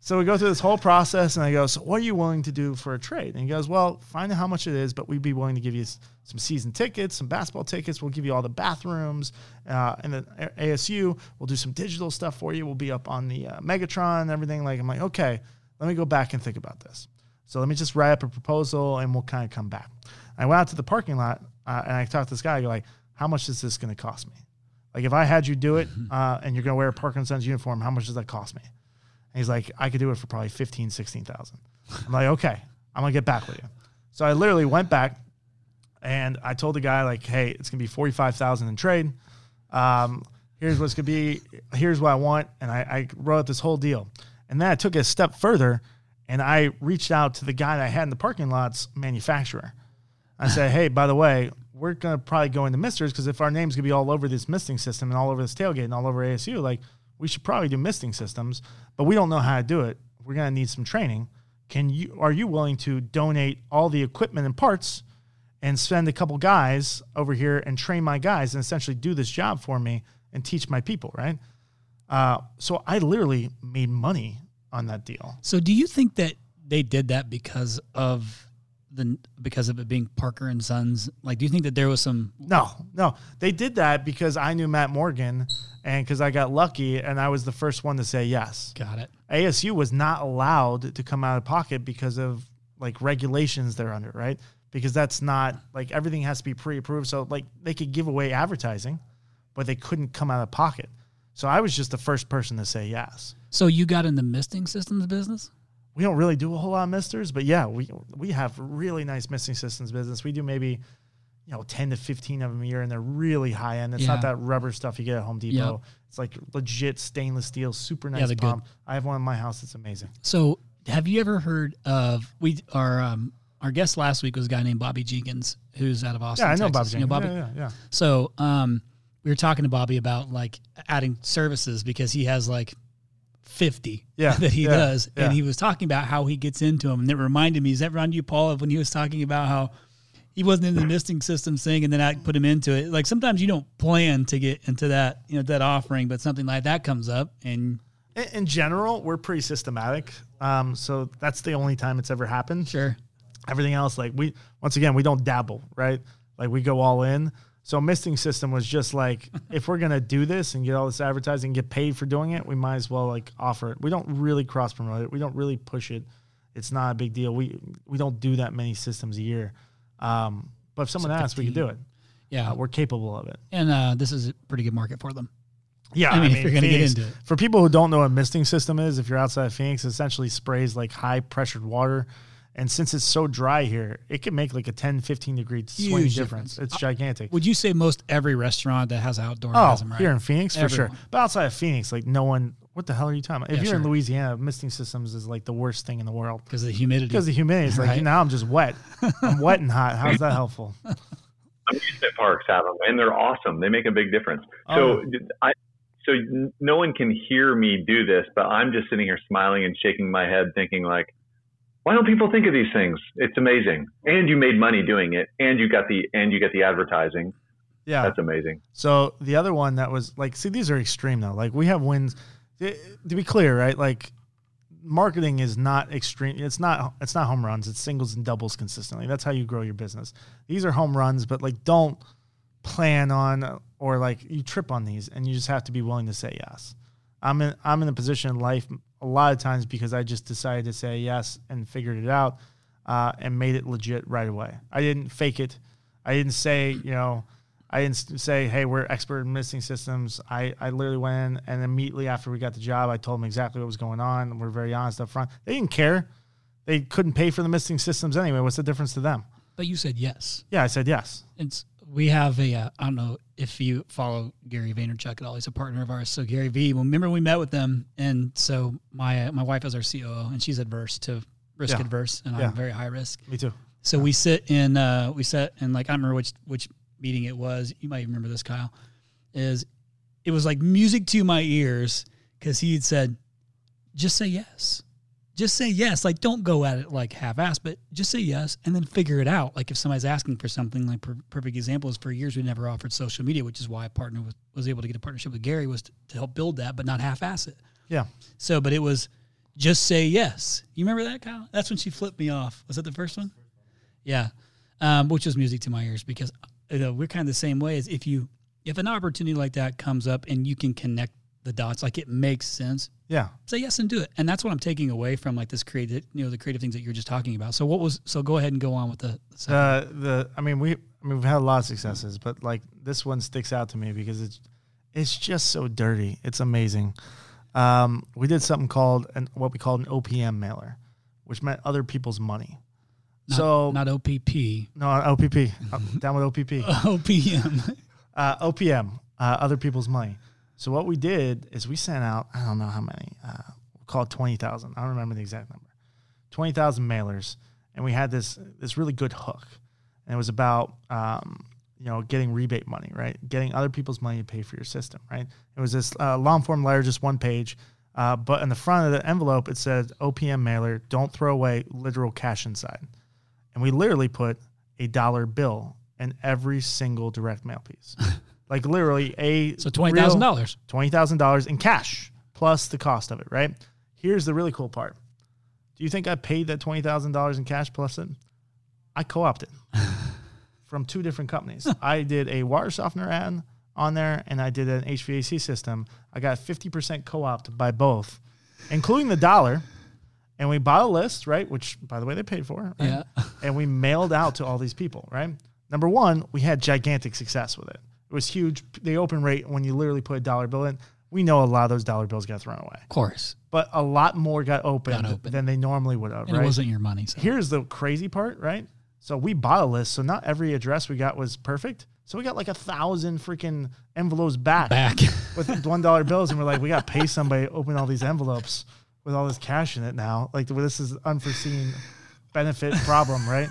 So we go through this whole process, and I go, "So what are you willing to do for a trade?" And he goes, "Well, find out how much it is, but we'd be willing to give you some season tickets, some basketball tickets. We'll give you all the bathrooms, uh, and then A- ASU. We'll do some digital stuff for you. We'll be up on the uh, Megatron and everything." Like, I'm like, "Okay, let me go back and think about this." So let me just write up a proposal, and we'll kind of come back. I went out to the parking lot, uh, and I talked to this guy. I go, "Like, how much is this going to cost me?" Like if I had you do it uh, and you're gonna wear a Parker and Sons uniform, how much does that cost me? And he's like, I could do it for probably 15, 16,000. I'm like, okay, I'm gonna get back with you. So I literally went back and I told the guy like, hey, it's gonna be 45,000 in trade. Um, here's what's gonna be. Here's what I want, and I, I wrote up this whole deal. And then I took it a step further, and I reached out to the guy that I had in the parking lots manufacturer. I said, hey, by the way, we're gonna probably go into misters because if our name's gonna be all over this misting system and all over this tailgate and all over ASU, like we should probably do misting systems, but we don't know how to do it. We're gonna need some training. Can you are you willing to donate all the equipment and parts and spend a couple guys over here and train my guys and essentially do this job for me and teach my people, right? Uh, so I literally made money on that deal. So do you think that they did that because of the because of it being Parker and Sons? Like, do you think that there was some? No, no. They did that because I knew Matt Morgan and because I got lucky and I was the first one to say yes. Got it. ASU was not allowed to come out of pocket because of like regulations they're under, right? Because that's not like everything has to be pre approved. So, like, they could give away advertising, but they couldn't come out of pocket. So I was just the first person to say yes. So you got in the misting systems business? We don't really do a whole lot of misters, but yeah, we we have really nice misting systems business. We do maybe you know 10 to 15 of them a year and they're really high end. It's Yeah. not that rubber stuff you get at Home Depot. Yep. It's like legit stainless steel, super nice they're good. I have one in my house that's amazing. So have you ever heard of we our um our guest last week was a guy named Bobby Jenkins who's out of Austin. Yeah, I know Texas. You know Bobby? Yeah, yeah, yeah. So um we were talking to Bobby about like adding services because he has like 50 Yeah, that he yeah, does. yeah. And he was talking about how he gets into them. And it reminded me, is that around you, Paul, of when he was talking about how he wasn't in the misting system thing and then I put him into it. Like sometimes you don't plan to get into that, you know, that offering, but something like that comes up and In, in general, we're pretty systematic. Um, so that's the only time it's ever happened. sure. Everything else, like we, once again, we don't dabble, right? Like we go all in. So misting system was just like, if we're gonna do this and get all this advertising, and get paid for doing it, we might as well like offer it. We don't really cross promote it. We don't really push it. It's not a big deal. We we don't do that many systems a year. Um, but if someone asks, we can do it. Yeah. Uh, we're capable of it. and uh, this is a pretty good market for them. Yeah, I mean, if you're gonna get into it. For people who don't know what misting system is, if you're outside of Phoenix, it essentially sprays like high pressured water. And since it's so dry here, it can make like a 10, 15 degree swing Huge difference. difference. It's uh, gigantic. Would you say most every restaurant that has outdoor oh, has them, right? here in Phoenix, for sure. But outside of Phoenix, like no one, what the hell are you talking about? If Yeah, you're in. Louisiana, misting systems is like the worst thing in the world. Because of the humidity. Because the humidity is like, Right. now I'm just wet. I'm wet and hot. How's that helpful? amusement parks have them, and they're awesome. They make a big difference. Oh. So I, so no one can hear me do this, but I'm just sitting here smiling and shaking my head, thinking like, why don't people think of these things? It's amazing, and you made money doing it, and you got the and you get the advertising. Yeah. That's amazing. So the other one that was like, see, these are extreme though. Like we have wins. eh, To be clear, right? Like marketing is not extreme. It's not. It's not home runs. It's singles and doubles consistently. That's how you grow your business. These are home runs, but like don't plan on or like you trip on these, and you just have to be willing to say yes. I'm in. I'm in a position in life a lot of times because I just decided to say yes and figured it out uh, and made it legit right away. I didn't fake it. I didn't say, you know, I didn't say, hey, we're expert in misting systems. I, I literally went in and immediately after we got the job, I told them exactly what was going on. We're very honest up front. They didn't care. They couldn't pay for the misting systems anyway. What's the difference to them? but you said yes. Yeah, I said yes. It's we have a uh, I don't know if you follow Gary Vaynerchuk at all. He's a partner of ours. So Gary V. Well, remember we met with them, and so my uh, my wife is our COO, and she's adverse to risk Yeah. adverse, and Yeah. I'm very high risk. Me too. So we sit in uh we sat in like I don't remember which which meeting it was. You might remember this, Kyle. Is it was like music to my ears because he had said, just say yes. Just say yes. Like don't go at it like half ass, but just say yes and then figure it out. Like if somebody's asking for something, like per- perfect example is for years we never offered social media, which is why I partnered with was able to get a partnership with Gary was to, to help build that, but not half ass it. Yeah. So, but it was just say yes. You remember that, Kyle? That's when she flipped me off. Was that the first one? Yeah, um, which was music to my ears because you know, we're kind of the same way. As if you if an opportunity like that comes up and you can connect the dots, like it makes sense, Yeah. say yes and do it. And that's what I'm taking away from like this creative, you know, the creative things that you're just talking about. So what was? So go ahead and go on with the. the. Uh, the I mean we I mean we've had a lot of successes, but like this one sticks out to me because it's it's just so dirty. It's amazing. Um, we did something called an what we called an OPM mailer, which meant other people's money. Not- so not OPP, no OPP uh, down with OPP OPM. uh, OPM uh, other people's money. So what we did is we sent out I don't know how many uh, we'll call it twenty thousand. I don't remember the exact number. Twenty thousand mailers, and we had this this really good hook, and it was about um, you know getting rebate money, right? Getting other people's money to pay for your system, right? It was this uh, long form letter, just one page. Uh, but in the front of the envelope, it said OPM mailer, don't throw away literal cash inside. And we literally put a dollar bill in every single direct mail piece. like literally a So twenty thousand dollars, twenty thousand dollars in cash plus the cost of it. Right. Here's the really cool part. Do you think I paid that twenty thousand dollars in cash plus it? I co-opted from two different companies. I did a water softener ad on there, and I did an HVAC system. I got fifty percent co-opted by both, including the dollar. And we bought a list, right? Which, by the way, they paid for. Right? Yeah. and we mailed out to all these people, right? Number one, we had gigantic success with it. It was huge. The open rate when you literally put a dollar bill in, we know a lot of those dollar bills got thrown away, Of course. but a lot more got opened, Got opened. than they normally would have. And right? it wasn't your money. So. Here's the crazy part, right? So we bought a list, so not every address we got was perfect. So we got like a thousand freaking envelopes back, Back. with one dollar bills, and we're like, we got to pay somebody to open all these envelopes with all this cash in it now. Like this is unforeseen benefit problem, right?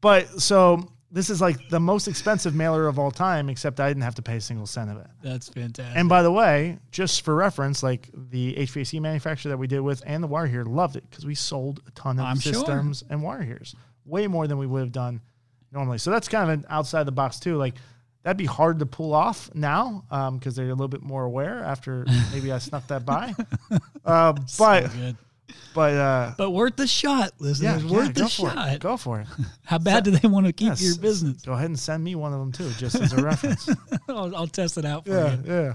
But so this is like the most expensive mailer of all time, except I didn't have to pay a single cent of it. That's fantastic. And by the way, just for reference, like the HVAC manufacturer that we did with and the wire here loved it because we sold a ton of I'm sure. systems and wire heres, way more than we would have done normally. So that's kind of an outside the box too. Like that'd be hard to pull off now because they're a little bit more aware after maybe I snuck that by. Uh, but Good. But uh, But worth the shot, yeah, listeners. yeah, worth go the for shot. it. Go for it. How bad do they want to keep Yes, your business? Go ahead and send me one of them too, just as a reference. I'll, I'll test it out for yeah, you. yeah.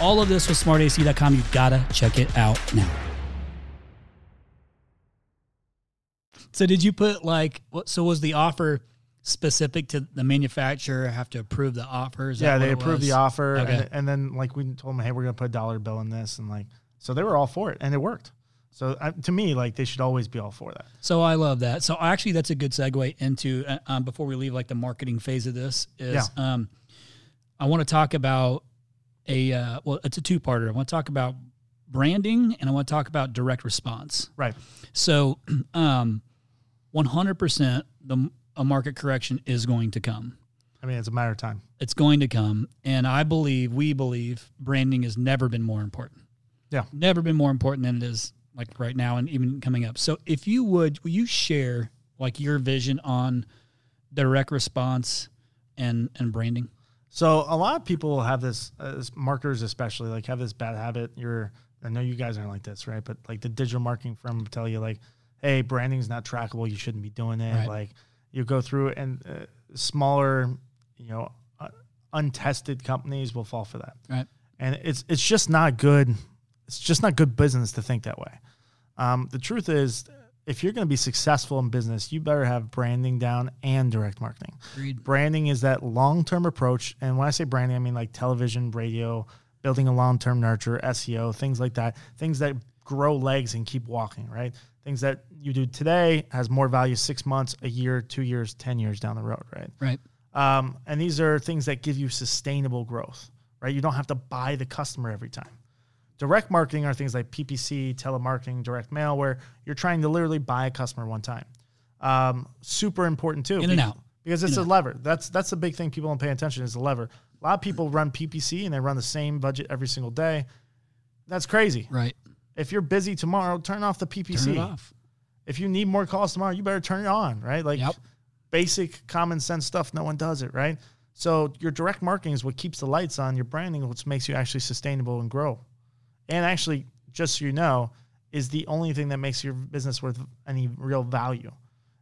all of this with smartac.com. You gotta check it out now. So, did you put like what? So, was the offer specific to the manufacturer? Have to approve the offers? Yeah, they approved was? the offer, Okay. and, and then like we told them, hey, we're gonna put a dollar bill in this, and like so they were all for it, and it worked. So uh, to me, like they should always be all for that. So I love that. So actually, that's a good segue into uh, um, before we leave like the marketing phase of this is Yeah. um, I want to talk about a uh, well, it's a two parter. I want to talk about branding and I want to talk about direct response. Right. So, um, 100% the a market correction is going to come. I mean, it's a matter of time. It's going to come, and I believe we believe branding has never been more important. Yeah. never been more important than it is like right now, and even coming up. So, if you would, will you share like your vision on direct response and and branding? So a lot of people have this, uh, marketers especially, like have this bad habit. You're, I know you guys aren't like this, right? But like the digital marketing firm will tell you, like, hey, branding's not trackable. You shouldn't be doing it. Right. Like you go through it, and uh, smaller, you know, uh, untested companies will fall for that. Right. and it's it's just not good. It's just not good business to think that way. Um, the truth is, if you're going to be successful in business, you better have branding down and direct marketing. Agreed. Branding is that long term approach, and when I say branding, I mean like television, radio, building a long term nurture, SEO, things like that. Things that grow legs and keep walking, right? Things that you do today has more value six months, a year, two years, ten years down the road, right? Right. Um, and these are things that give you sustainable growth, right? You don't have to buy the customer every time. Direct marketing are things like PPC, telemarketing, direct mail, where you're trying to literally buy a customer one time. Um, super important too. In and out. Because it's In a lever. That's that's the big thing people don't pay attention is the lever. A lot of people run PPC and they run the same budget every single day. That's crazy. Right. If you're busy tomorrow, turn off the PPC. Turn it off. If you need more calls tomorrow, you better turn it on, right? Like Yep. basic common sense stuff. No one does it, right? So your direct marketing is what keeps the lights on. Your branding, which makes you actually sustainable and grow. And actually, just so you know, is the only thing that makes your business worth any real value.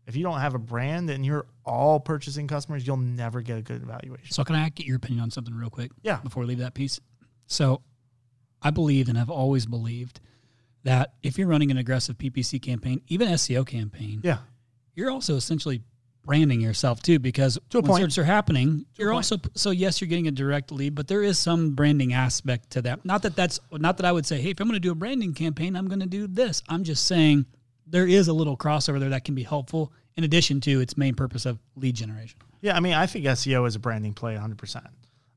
If you don't have a brand and you're all purchasing customers, you'll never get a good evaluation. So can I get your opinion on something real quick? Yeah. Before we leave that piece. So I believe and have always believed that if you're running an aggressive PPC campaign, even SEO campaign, Yeah. you're also essentially branding yourself too because To when point. are happening, you're also so yes, you're getting a direct lead, but there is some branding aspect to that. Not that that's not that I would say, hey, if I'm going to do a branding campaign, I'm going to do this. I'm just saying there is a little crossover there that can be helpful in addition to its main purpose of lead generation. Yeah, I mean, I think SEO is a branding play 100%.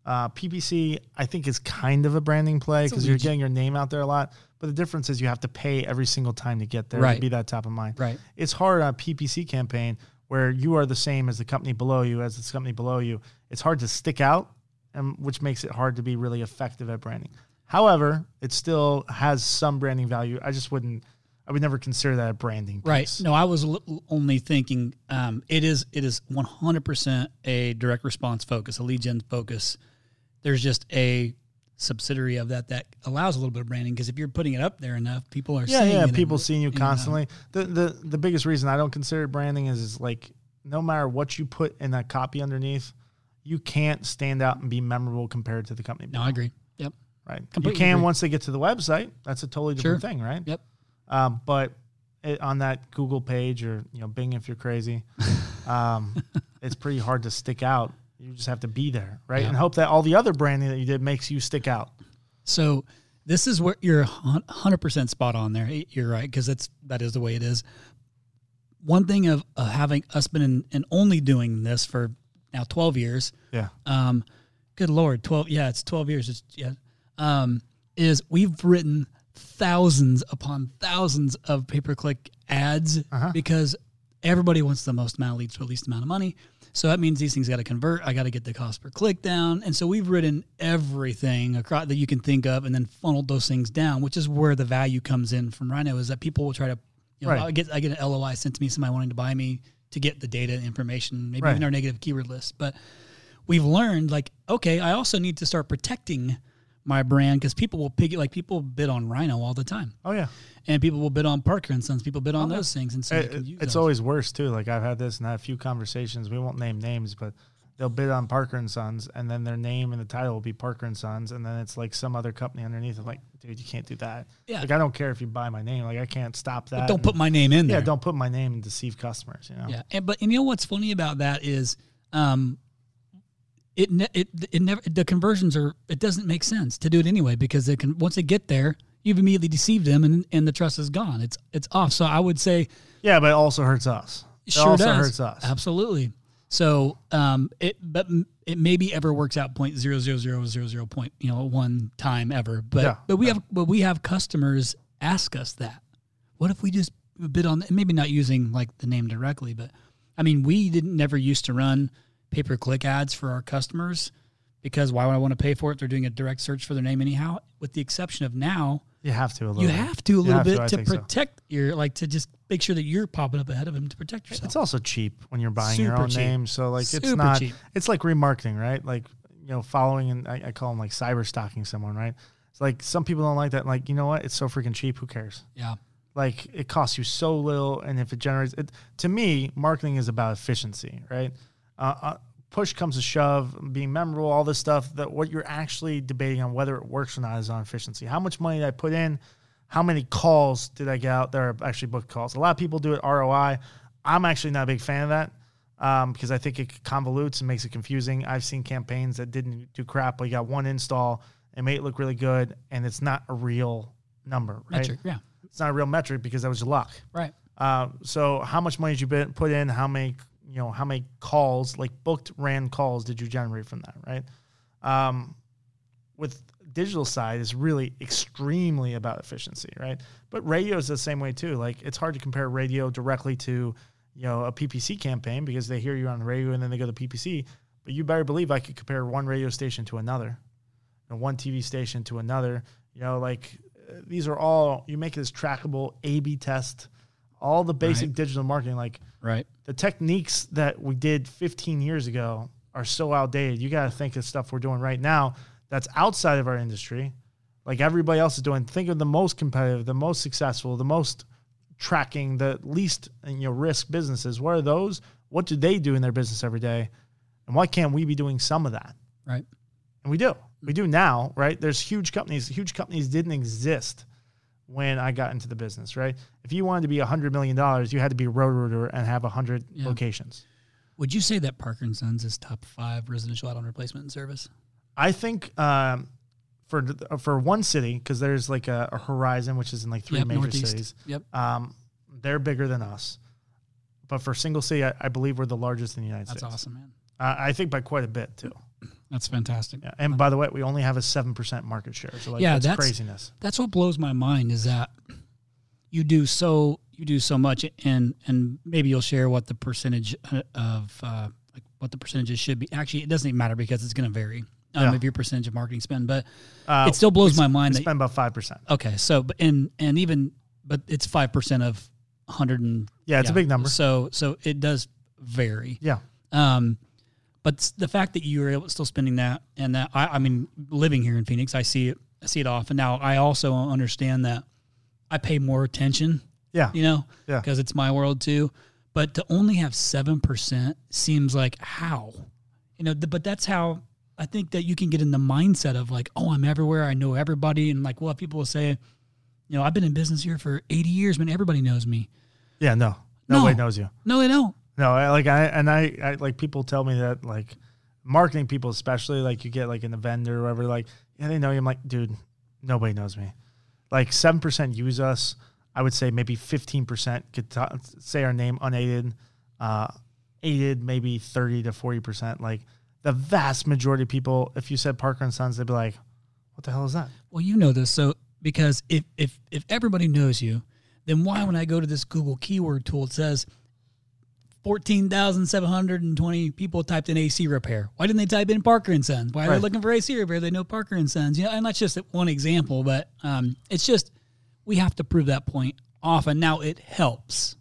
Uh, PPC, I think, is kind of a branding play because you're getting your name out there a lot. But the difference is you have to pay every single time to get there Right. to be that top of mind. Right. It's hard on a PPC campaign where you are the same as the company below you, as this company below you. It's hard to stick out, and which makes it hard to be really effective at branding. However, it still has some branding value. I just wouldn't. I would never consider that a branding piece. Right. No, I was l- only thinking um, it is it is 100% a direct response focus, a lead gen focus. There's just a subsidiary of that that allows a little bit of branding because if you're putting it up there enough, people are Yeah, seeing yeah. People and- seeing you and, uh, constantly. The the the biggest reason I don't consider it branding is, is like no matter what you put in that copy underneath, you can't stand out and be memorable compared to the company. No, I agree. Yep. right? You can agree. once they get to the website. That's a totally different Sure. thing, right? Yep. Um, but it, on that Google page or you know Bing if you're crazy, um, it's pretty hard to stick out. You just have to be there, right? Yeah. And hope that all the other branding that you did makes you stick out. So this is where you're hundred percent spot on there. You're right because that's that is the way it is. One thing of uh, having us been in, and only doing this for now twelve years. Yeah. Um, good lord, twelve. Yeah, it's twelve years. It's yeah. Um, is we've written thousands upon thousands of pay per click ads Uh-huh. because everybody wants the most amount of leads for the least amount of money. So that means these things got to convert. I got to get the cost per click down, and so we've written everything across that you can think of, and then funneled those things down, which is where the value comes in from Rhino. Is that people will try to, you know, Right. I get I get an LOI sent to me, somebody wanting to buy me to get the data and information, maybe Right. even our negative keyword list, but we've learned like okay i also need to start protecting my brand because people will pick it like people bid on rhino all the time Oh yeah. and people will bid on parker and sons people bid on Oh, those things and so It- it's those. always worse too. Like I've had this and I had a few conversations. We won't name names, but they'll bid on Parker and Sons, and then their name and the title will be Parker and Sons, and then it's like some other company underneath. I'm like, dude, you can't do that. Yeah. Like I don't care if you buy my name. Like I can't stop that. But don't and- put my name in there yeah, don't put my name and deceive customers. You know. yeah and, but and you know what's funny about that is um it ne- it it never the conversions are it doesn't make sense to do it anyway because they can once they get there you've immediately deceived them and, and the trust is gone it's it's off so i would say Yeah, but it also hurts us. It sure also does. hurts us. Absolutely. So um, it but it maybe ever works out point zero zero zero zero zero point you know one time ever. But Yeah. but we have but we have customers ask us that. What if we just bid on maybe not using like the name directly, but I mean we didn't never used to run pay per click ads for our customers because why would I want to pay for it? They're doing a direct search for their name anyhow. With the exception of now, You have to a little. you bit. have to a little have to, bit to think so. protect your like to just make sure that you're popping up ahead of them to protect yourself. It's also cheap when you're buying your own cheap. name. So like it's not. cheap. It's like remarketing, right? Like you know, following and I, I call them like cyber stalking someone, right? It's like some people don't like that. Like you know what? It's so freaking cheap. Who cares? yeah. Like it costs you so little, and if it generates it, to me, marketing is about efficiency, right? Uh, uh, push comes to shove, being memorable, all this stuff. That what you're actually debating on whether it works or not is on efficiency. How much money did I put in? How many calls did I get out there? Are actually booked calls. A lot of people do it ROI. I'm actually not a big fan of that um, because I think it convolutes and makes it confusing. I've seen campaigns that didn't do crap, but you got one install and made it look really good, and it's not a real number, right? Metric. Yeah. It's not a real metric because that was your luck. Right. Uh, so how much money did you put in? How many you know? How many calls, like booked ran calls, did you generate from that? Right. Um, with digital side is really extremely about efficiency, right? But radio is the same way too. Like it's hard to compare radio directly to you know a PPC campaign because they hear you on the radio and then they go to PPC. But you better believe I could compare one radio station to another, and one TV station to another. You know, like uh, these are all you make this trackable A/B test, all the basic Right. digital marketing. Like Right. The techniques that we did 15 years ago are so outdated. You got to think of stuff we're doing right now that's outside of our industry. Like everybody else is doing. Think of the most competitive, the most successful, the most tracking, the least you know risk businesses. What are those? What do they do in their business every day? And why can't we be doing some of that? Right. And we do. We do now, right? There's huge companies. Huge companies didn't exist when I got into the business, right? If you wanted to be $100 million, you had to be a Roto-Rooter and have 100 Yeah. locations. Would you say that Parker and Sons is top five residential add-on replacement service? I think um, for for one city, because there's like a, a Horizon, which is in like three Yep, major Northeast. cities. Yep. Um, they're bigger than us. But for single city, I, I believe we're the largest in the United That's States. That's awesome, man. Uh, I think by quite a bit too. That's fantastic. Yeah. And by the way, we only have a seven percent market share. So like, Yeah, that's, that's- craziness. That's what blows my mind is that you do so you do so much, and and maybe you'll share what the percentage uh, of uh, like what the percentages should be. Actually, it doesn't even matter because it's going to vary um, Yeah. of your percentage of marketing spend. But Uh, it still blows my we mind that spend about five percent. Okay, so but and and even but it's five percent of hundred and Yeah, it's a big number. So so it does vary. Yeah. Um, but the fact that you were able still spending that and that I, I mean, living here in Phoenix, I see it, I see it often. Now I also understand that I pay more attention, Yeah. you know, Yeah. because it's my world too. But to only have seven percent seems like how, you know. th- But that's how I think that you can get in the mindset of like, oh, I'm everywhere, I know everybody, and like, well, people will say, you know, I've been in business here for 80 years, man, everybody knows me. Yeah. No. No. Nobody knows you. No, they don't. No, I, like I and I, I like people tell me that like marketing people especially like you get like in the vendor or whatever like yeah they know you. I'm like dude, nobody knows me. Like seven percent use us. I would say maybe fifteen percent could t- say our name unaided. Uh, aided maybe thirty to forty percent. Like the vast majority of people, if you said Parker and Sons, they'd be like, "What the hell is that?" Well, you know this, so because if if if everybody knows you, then why when I go to this Google keyword tool it says fourteen thousand seven hundred and twenty people typed in AC repair? Why didn't they type in Parker and Sons? Why are they looking for AC repair? They know Parker and Sons. You know, and that's just one example, but um, it's just we have to prove that point often. Now it helps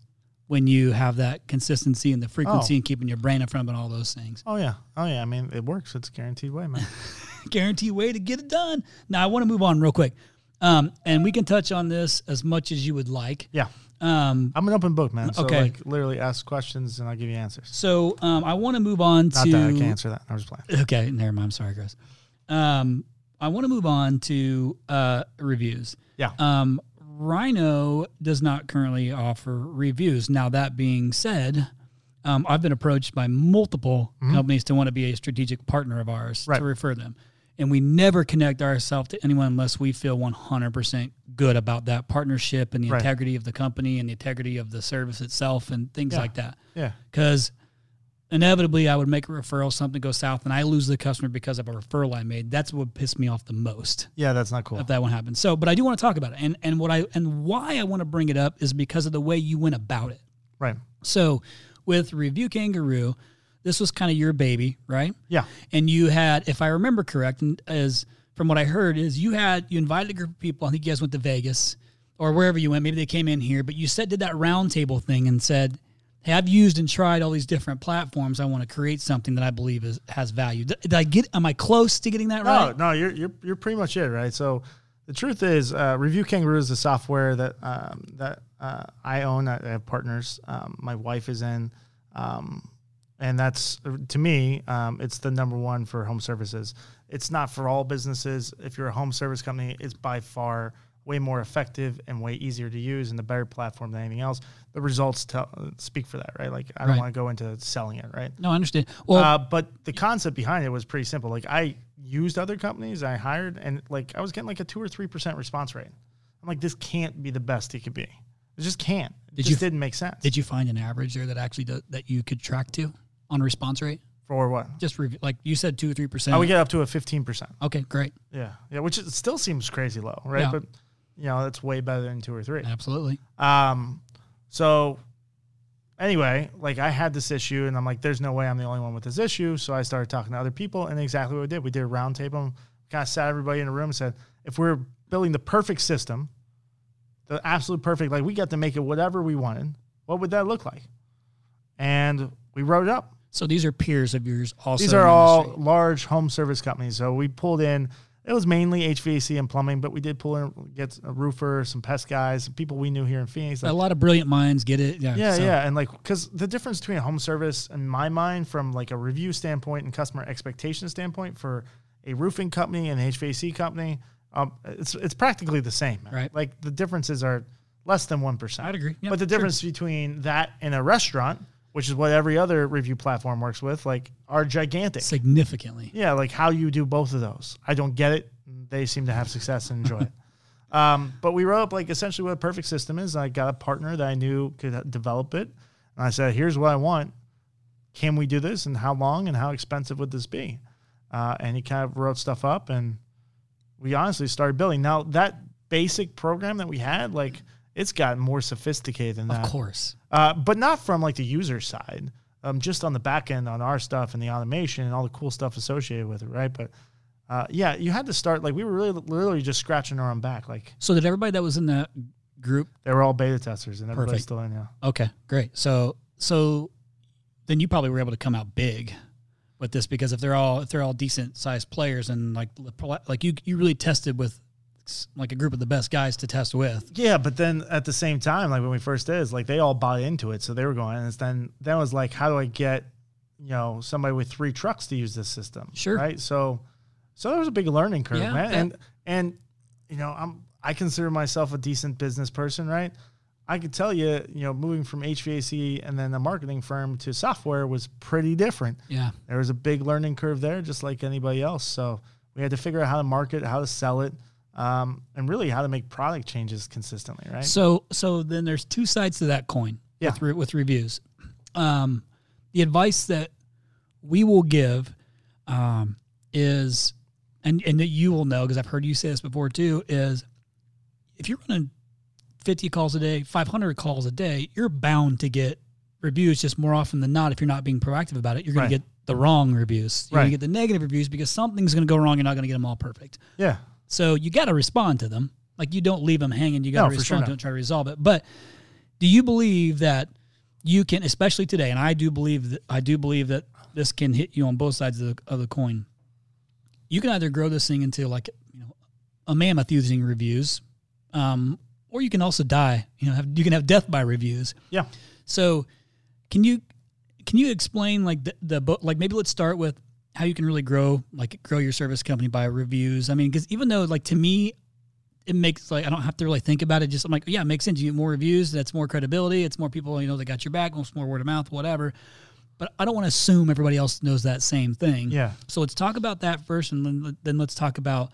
when you have that consistency and the frequency Oh. and keeping your brain in front of it, all those things. Oh yeah, oh yeah. I mean, it works. It's a guaranteed way, man. guaranteed way to get it done. Now I want to move on real quick, um, and we can touch on this as much as you would like. yeah, Um, I'm an open book, man. So Okay. like, literally ask questions and I'll give you answers. so um, I want to move on Not to. Not that I can answer that. I'm just playing. Okay, never mind. I'm sorry, Chris. Um, I want to move on to uh, reviews. Yeah. Um, Rhino does not currently offer reviews. Now that being said, um, I've been approached by multiple companies to want to be a strategic partner of ours Mm-hmm. Right. to refer them, and we never connect ourselves to anyone unless we feel 100% good about that partnership and the Right. integrity of the company and the integrity of the service itself and things Yeah. like that Yeah. because inevitably I would make a referral, something goes south, and I lose the customer because of a referral I made. That's what pissed me off the most Yeah, that's not cool. if that one happens. So, but I do want to talk about it, and and what I and why I want to bring it up is because of the way you went about it. Right. So, with Review Kangaroo, this was kind of your baby, right? Yeah. And you had, if I remember correct, and as from what I heard, is you had you invited a group of people. I think you guys went to Vegas or wherever you went. Maybe they came in here, but you said did that roundtable thing and said, "Hey, I've used and tried all these different platforms. I want to create something that I believe is has value." Did, did I get? Am I close to getting that No, right? no, no, you're you're you're pretty much it, right? So the truth is, uh, Review Kangaroo is the software that um, that uh, I own. I have partners. Um, my wife is in, um, and that's to me, um, it's the number one for home services. It's not for all businesses. If you're a home service company, it's by far way more effective and way easier to use and the better platform than anything else. The results tell, speak for that, right? Like I don't Right. want to go into selling it, right? No, I understand. Well, uh, but the concept behind it was pretty simple. Like I used other companies, I hired, and like I was getting like a two or three percent response rate. I'm like, this can't be the best it could be. It just can't. It Did just you- didn't make sense. did you find an average there that actually do, that you could track to on response rate? For what? Just review, like you said, two or three percent. I would get up to a fifteen percent. okay, great, Yeah, yeah, which is, still seems crazy low, right? Yeah. But you know, that's way better than two or three. absolutely. Um, so anyway, like I had this issue, and I'm like, there's no way I'm the only one with this issue. So I started talking to other people, and exactly what we did, we did a roundtable, kind of sat everybody in a room and said, if we're building the perfect system, the absolute perfect, like we got to make it whatever we wanted, what would that look like? And we wrote it up. So these are peers of yours. Also, These are all large home service companies. So we pulled in. It was mainly HVAC and plumbing, but we did pull in get a roofer, some pest guys, some people we knew here in Phoenix. a lot of brilliant minds get it. Yeah, yeah, so- yeah, and like because the difference between a home service, in my mind, from like a review standpoint and customer expectation standpoint, for a roofing company and an HVAC company, um, it's it's practically the same. man. Right. Like the differences are less than one percent. I'd agree. Yep, but the sure. difference between that and a restaurant, which is what every other review platform works with, like are gigantic. significantly. Yeah, like how you do both of those. I don't get it. They seem to have success and enjoy it. Um, but we wrote up like essentially what a perfect system is. I got a partner that I knew could develop it. And I said, here's what I want. Can we do this? And how long and how expensive would this be? Uh, and he kind of wrote stuff up and we honestly started building. Now, that basic program that we had, like, it's gotten more sophisticated than that Of course. uh, but not from like the user side. Um, just on the back end on our stuff and the automation and all the cool stuff associated with it, right? But uh, yeah, you had to start like we were really literally just scratching our own back. Like, So did everybody that was in that group? They were all beta testers, and everybody's Perfect. still in. Yeah. Okay, great. So so then you probably were able to come out big with this because if they're all if they're all decent sized players and like like you you really tested with like a group of the best guys to test with. Yeah, but then at the same time, like when we first did, like they all bought into it, so they were going. And it's then then it was like, how do I get you know somebody with three trucks to use this system? Sure. Right. So so there was a big learning curve, Yeah, man. yeah. And and you know I'm I consider myself a decent business person, right? I could tell you, you know, moving from HVAC and then a marketing firm to software was pretty different. Yeah. There was a big learning curve there, just like anybody else. So we had to figure out how to market, how to sell it, um, and really how to make product changes consistently, right? So so then there's two sides to that coin. Yeah. With, re- with reviews, um, the advice that we will give um, is, and and that you will know because I've heard you say this before too, is if you're running 50 calls a day, 500 calls a day, you're bound to get reviews just more often than not. If you're not being proactive about it, you're going Right. to get the wrong reviews. You're going to get the negative reviews because something's going to go wrong. You're not going to get them all perfect. yeah. So you got to respond to them. Like you don't leave them hanging. You got to No, for sure respond to and try to resolve it. But do you believe that you can, especially today, and I do believe that I do believe that this can hit you on both sides of the, of the coin. You can either grow this thing into like you know a mammoth using reviews, um, or you can also die. You know, have, you can have death by reviews. Yeah. So, can you can you explain like the, the bo- like maybe let's start with how you can really grow like grow your service company by reviews. I mean, because even though like to me, it makes like I don't have to really think about it. Just I'm like, yeah, it makes sense. You get more reviews, that's more credibility. It's more people you know that got your back. It's more word of mouth, whatever. But I don't want to assume everybody else knows that same thing. Yeah. So let's talk about that first, and then then let's talk about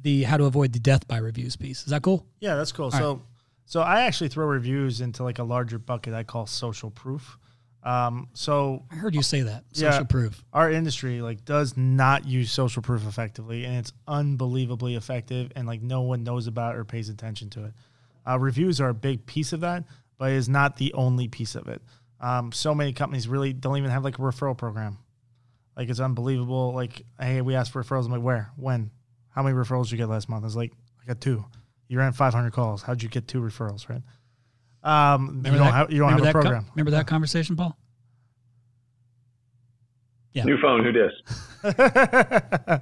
the how to avoid the death by reviews piece. Is that cool? Yeah, that's cool. so, so I actually throw reviews into like a larger bucket I call social proof. Um, so I heard you say that. Yeah. Social proof. our industry like does not use social proof effectively, and it's unbelievably effective, and like no one knows about or pays attention to it. Uh, reviews are a big piece of that, but it is not the only piece of it. Um, so many companies really don't even have like a referral program. Like it's unbelievable. Like, hey, we asked for referrals. I'm like, where, when, how many referrals did you get last month? I was like, I got two. You ran 500 calls. How'd you get two referrals, right? Um, you don't that- have you don't have a that co- program. remember that conversation, Paul? Yeah. New phone, who dis?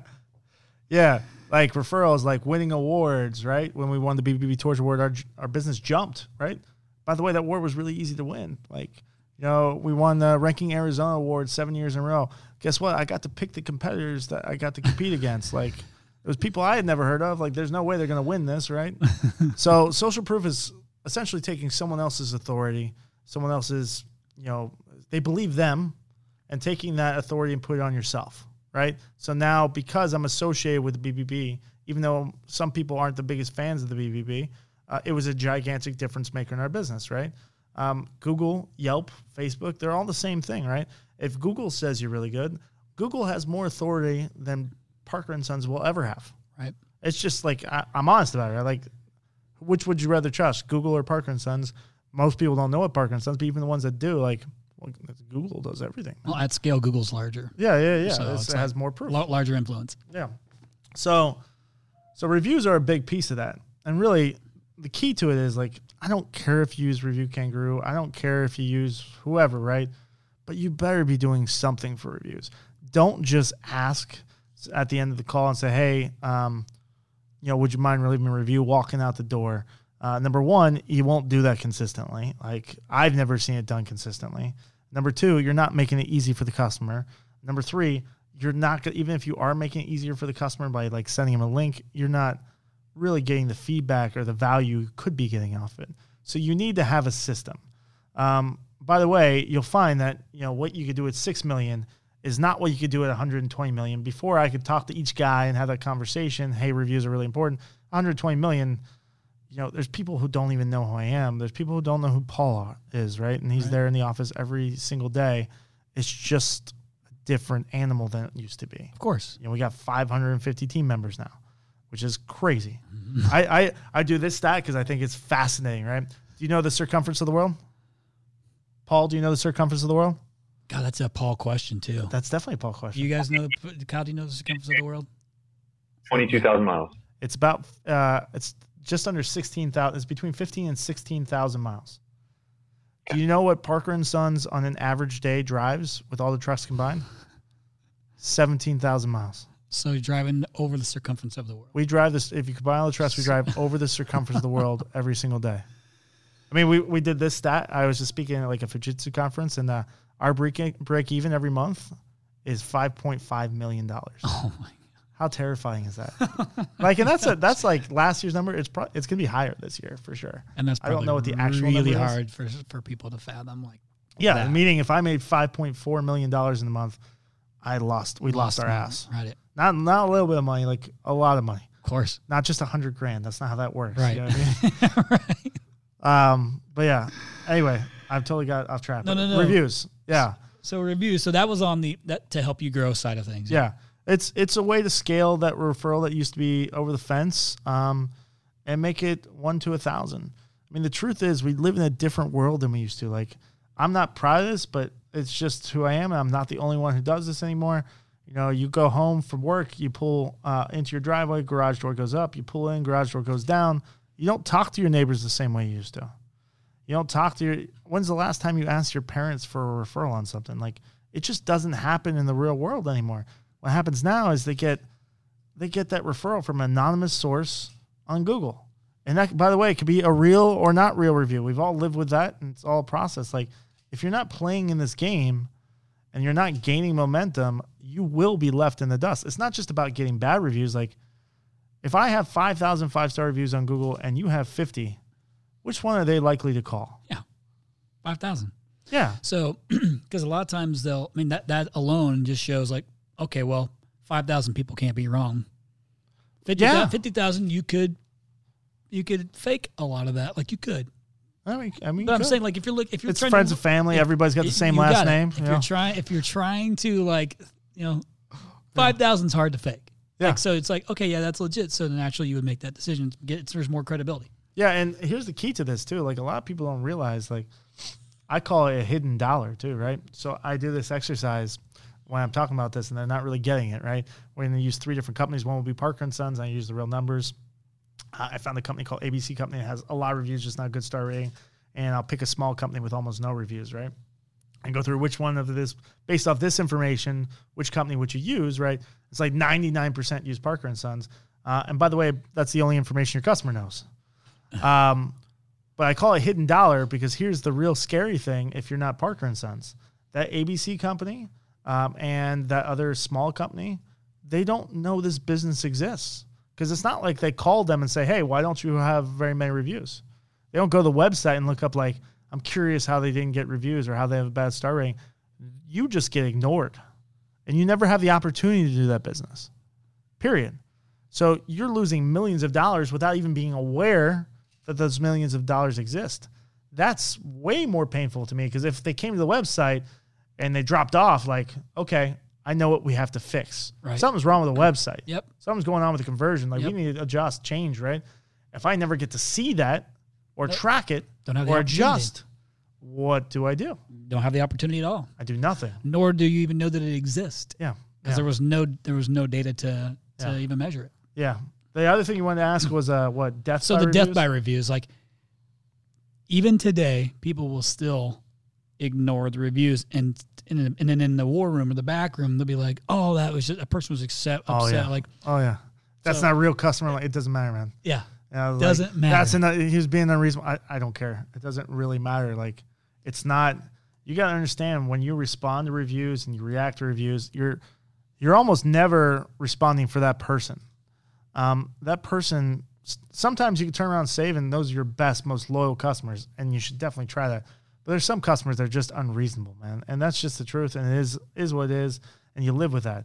yeah, like referrals, like winning awards, right? When we won the BBB Torch Award, our our business jumped, right? By the way, that award was really easy to win. Like, you know, we won the Ranking Arizona Award seven years in a row. Guess what? I got to pick the competitors that I got to compete against. Like, it was people I had never heard of. Like, there's no way they're going to win this, right? so, social proof is essentially taking someone else's authority, someone else's, you know, they believe them, and taking that authority and put it on yourself, right? So now, because I'm associated with the BBB, even though some people aren't the biggest fans of the BBB, uh, it was a gigantic difference maker in our business, right? Um, Google, Yelp, Facebook, they're all the same thing, right? If Google says you're really good, Google has more authority than Parker and Sons will ever have. Right. It's just like I, I'm honest about it. Right? Like, which would you rather trust, Google or Parker and Sons? Most people don't know what Parker and Sons, but even the ones that do, like, well, Google does everything. Well, at scale, Google's larger, Yeah, yeah, yeah. So it like has more proof. Larger influence. Yeah. So, so reviews are a big piece of that, and really, the key to it is like I don't care if you use Review Kangaroo. I don't care if you use whoever, right? But you better be doing something for reviews. Don't just ask at the end of the call and say, "Hey, um, you know, would you mind leaving a review?" Walking out the door. Uh, number one, you won't do that consistently. Like I've never seen it done consistently. Number two, you're not making it easy for the customer. Number three, you're not even if you are making it easier for the customer by like sending them a link, you're not really getting the feedback or the value you could be getting off it. So you need to have a system. Um, by the way, you'll find that you know what you could do with six million is not what you could do at 120 million. Before I could talk to each guy and have that conversation. Hey, reviews are really important. 120 million. You know, there's people who don't even know who I am. There's people who don't know who Paul is, right? And he's Right. there in the office every single day. It's just a different animal than it used to be. Of course. You know, we got 550 team members now, which is crazy. I, I, I do this stat because I think it's fascinating, right? Do you know the circumference of the world? Paul, do you know the circumference of the world? God, that's a Paul question too. That's definitely a Paul Do question. you guys know? Kyle, do you know the circumference of the world? 22,000 miles. It's about uh, it's just under 16,000. It's between 15 and 16,000 miles. Do you know what Parker and Sons on an average day drives with all the trucks combined? 17,000 miles. So you're driving over the circumference of the world. We drive this. If you combine all the trucks, we drive over the circumference of the world every single day. I mean, we, we did this stat. I was just speaking at like a Fujitsu conference, and uh, our break break even every month is five point five million dollars. Oh my! God. How terrifying is that? like, and that's a, that's like last year's number. It's pro- it's gonna be higher this year for sure. And that's I don't know what the actual really number is. hard for for people to fathom. Like Yeah, that. meaning if I made five point four million dollars in a month, I lost. We lost, our money, ass. Right. Not not a little bit of money, like a lot of money. Of course. Not just a hundred grand. That's not how that works. Right. You know I mean? Um, but yeah. Anyway, I've totally got off track. No, no, no. Reviews. Yeah. So reviews. So that was on the that to help you grow side of things. Yeah. It's it's a way to scale that referral that used to be over the fence, um, and make it one to a thousand. I mean, the truth is, we live in a different world than we used to. Like, I'm not proud of this, but it's just who I am. and I'm not the only one who does this anymore. You know, you go home from work, you pull uh, into your driveway, garage door goes up, you pull in, garage door goes down. You don't talk to your neighbors the same way you used to. You don't talk to your. When's the last time you asked your parents for a referral on something? Like, it just doesn't happen in the real world anymore. What happens now is they get they get that referral from an anonymous source on Google. And that, by the way, it could be a real or not real review. We've all lived with that, and it's all a process. Like, if you're not playing in this game and you're not gaining momentum, you will be left in the dust. It's not just about getting bad reviews. Like, if I have 5,000 five star reviews on Google and you have 50, which one are they likely to call? Yeah, Five thousand. Yeah. So because a lot of times they'll. I mean that that alone just shows like okay, well, five thousand people can't be wrong. 50, Yeah. 50,000 you could you could fake a lot of that. Like you could. I mean, I mean, But I'm saying like if you're look if you're it's friends to, and family. Everybody's got the same last name. If you you're trying if you're trying to like you know oh, five thousand's hard to fake. Yeah. Like, so it's like okay, yeah, that's legit. So naturally you would make that decision. Get there's more credibility. Yeah, and here's the key to this too. Like a lot of people don't realize, like I call it a hidden dollar too, right? So I do this exercise when I'm talking about this, and they're not really getting it, right? We're going to use three different companies. One will be Parker and Sons. And I use the real numbers. I found a company called ABC Company that has a lot of reviews, just not a good star rating. And I'll pick a small company with almost no reviews, right? And go through which one of this, based off this information, which company would you use, right? It's like 99% use Parker and Sons. Uh, and by the way, that's the only information your customer knows. Um, but I call it hidden dollar because here's the real scary thing: if you're not Parker and Sons, that ABC company um, and that other small company, they don't know this business exists because it's not like they called them and say, "Hey, why don't you have very many reviews?" They don't go to the website and look up like, "I'm curious how they didn't get reviews or how they have a bad star rating." You just get ignored, and you never have the opportunity to do that business. Period. So you're losing millions of dollars without even being aware that those millions of dollars exist. That's way more painful to me because if they came to the website and they dropped off, like, okay, I know what we have to fix. Right. Something's wrong with the website. Yep. Something's going on with the conversion. Like Yep. we need to adjust, change, right? If I never get to see that or track it Don't have the or adjust, what do I do? Don't have the opportunity at all. I do nothing. Nor do you even know that it exists Yeah. because Yeah. there was no there was no data to to Yeah. even measure it. yeah. The other thing you wanted to ask was uh, what death. So by the death by reviews, like even today, people will still ignore the reviews, and and, and then in the war room or the back room, they'll be like, "Oh, that was just a person was Oh, upset." yeah. Like, Oh yeah, that's So- not a real customer. Like, it doesn't matter, man. yeah, Yeah, like, Doesn't matter. That's an, he was being unreasonable. I, I don't care. It doesn't really matter. Like, it's not. You got to understand when you respond to reviews and you react to reviews, you're you're almost never responding for that person. Um, that person. Sometimes you can turn around and save, and those are your best, most loyal customers, and you should definitely try that. But there's some customers that are just unreasonable, man, and that's just the truth, and it is is what it is, and you live with that.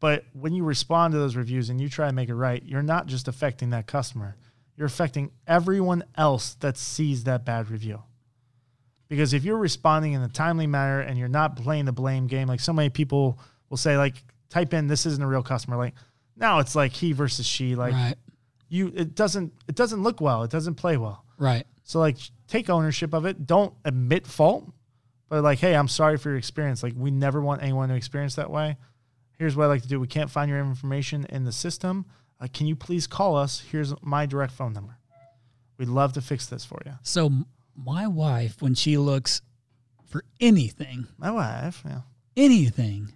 But when you respond to those reviews and you try to make it right, you're not just affecting that customer. You're affecting everyone else that sees that bad review. Because if you're responding in a timely manner and you're not playing the blame game, like so many people will say, like, type in this isn't a real customer. Like now it's like he versus she. Like right, you it doesn't it doesn't look well. It doesn't play well. right, So like take ownership of it. Don't admit fault, but like, hey, I'm sorry for your experience. Like we never want anyone to experience that way. Here's what I like to do. We can't find your information in the system. uh, can you please call us? Here's my direct phone number. We'd love to fix this for you. So my wife, when she looks for anything, My wife, yeah. anything,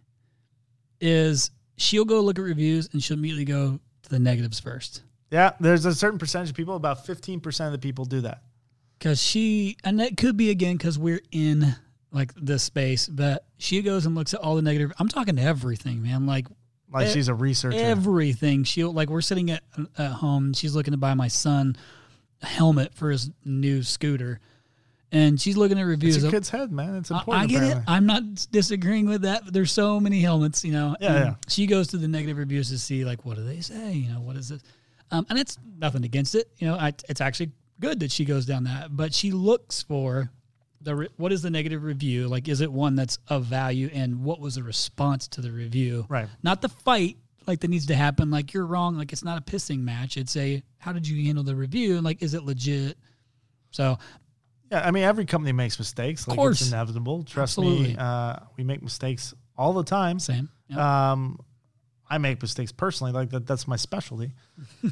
is she'll go look at reviews and she'll immediately go to the negatives first. Yeah, there's a certain percentage of people, about 15% of the people do that. Cause she, and that could be again because we're in like this space, but she goes and looks at all the negative. I'm talking to everything, man. Like Like E- she's a researcher. everything. She'll like we're sitting at at home. She's looking to buy my son a helmet for his new scooter, and she's looking at reviews. it's a kid's head, man. It's important. I get it. I'm not disagreeing with that. But there's so many helmets, you know. Yeah, yeah. She goes to the negative reviews to see like what do they say, you know, what is it, um, and it's nothing against it, you know. I, it's actually good that she goes down that, but she looks for the re- what is the negative review like? Is it one that's of value, and what was the response to the review? Right. Not the fight like that needs to happen. Like you're wrong. Like it's not a pissing match. It's a how did you handle the review? And like is it legit? So Yeah, I mean, every company makes mistakes. Like course. it's inevitable. Trust Absolutely. me, uh, we make mistakes all the time. same. Yeah. Um, I make mistakes personally. Like that, that's my specialty.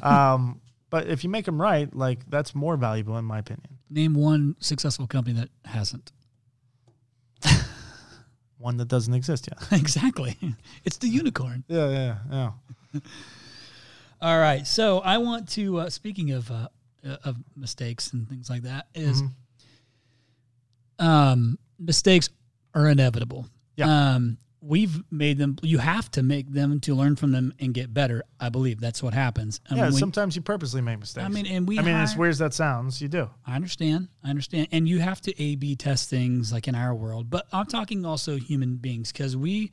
um, but if you make them right, like that's more valuable in my opinion. Name one successful company that hasn't. One that doesn't exist yet. exactly. It's the unicorn. Yeah, yeah, yeah. All right. So I want to, uh, speaking of uh, uh, of mistakes and things like that, is um, mistakes are inevitable. Yeah. Um, we've made them. You have to make them to learn from them and get better. I believe that's what happens. I Yeah, mean, we- sometimes you purposely make mistakes. I mean, and we. I mean, as weird as that sounds, you do. I understand. I understand. And you have to A B test things like in our world. But I'm talking also human beings because we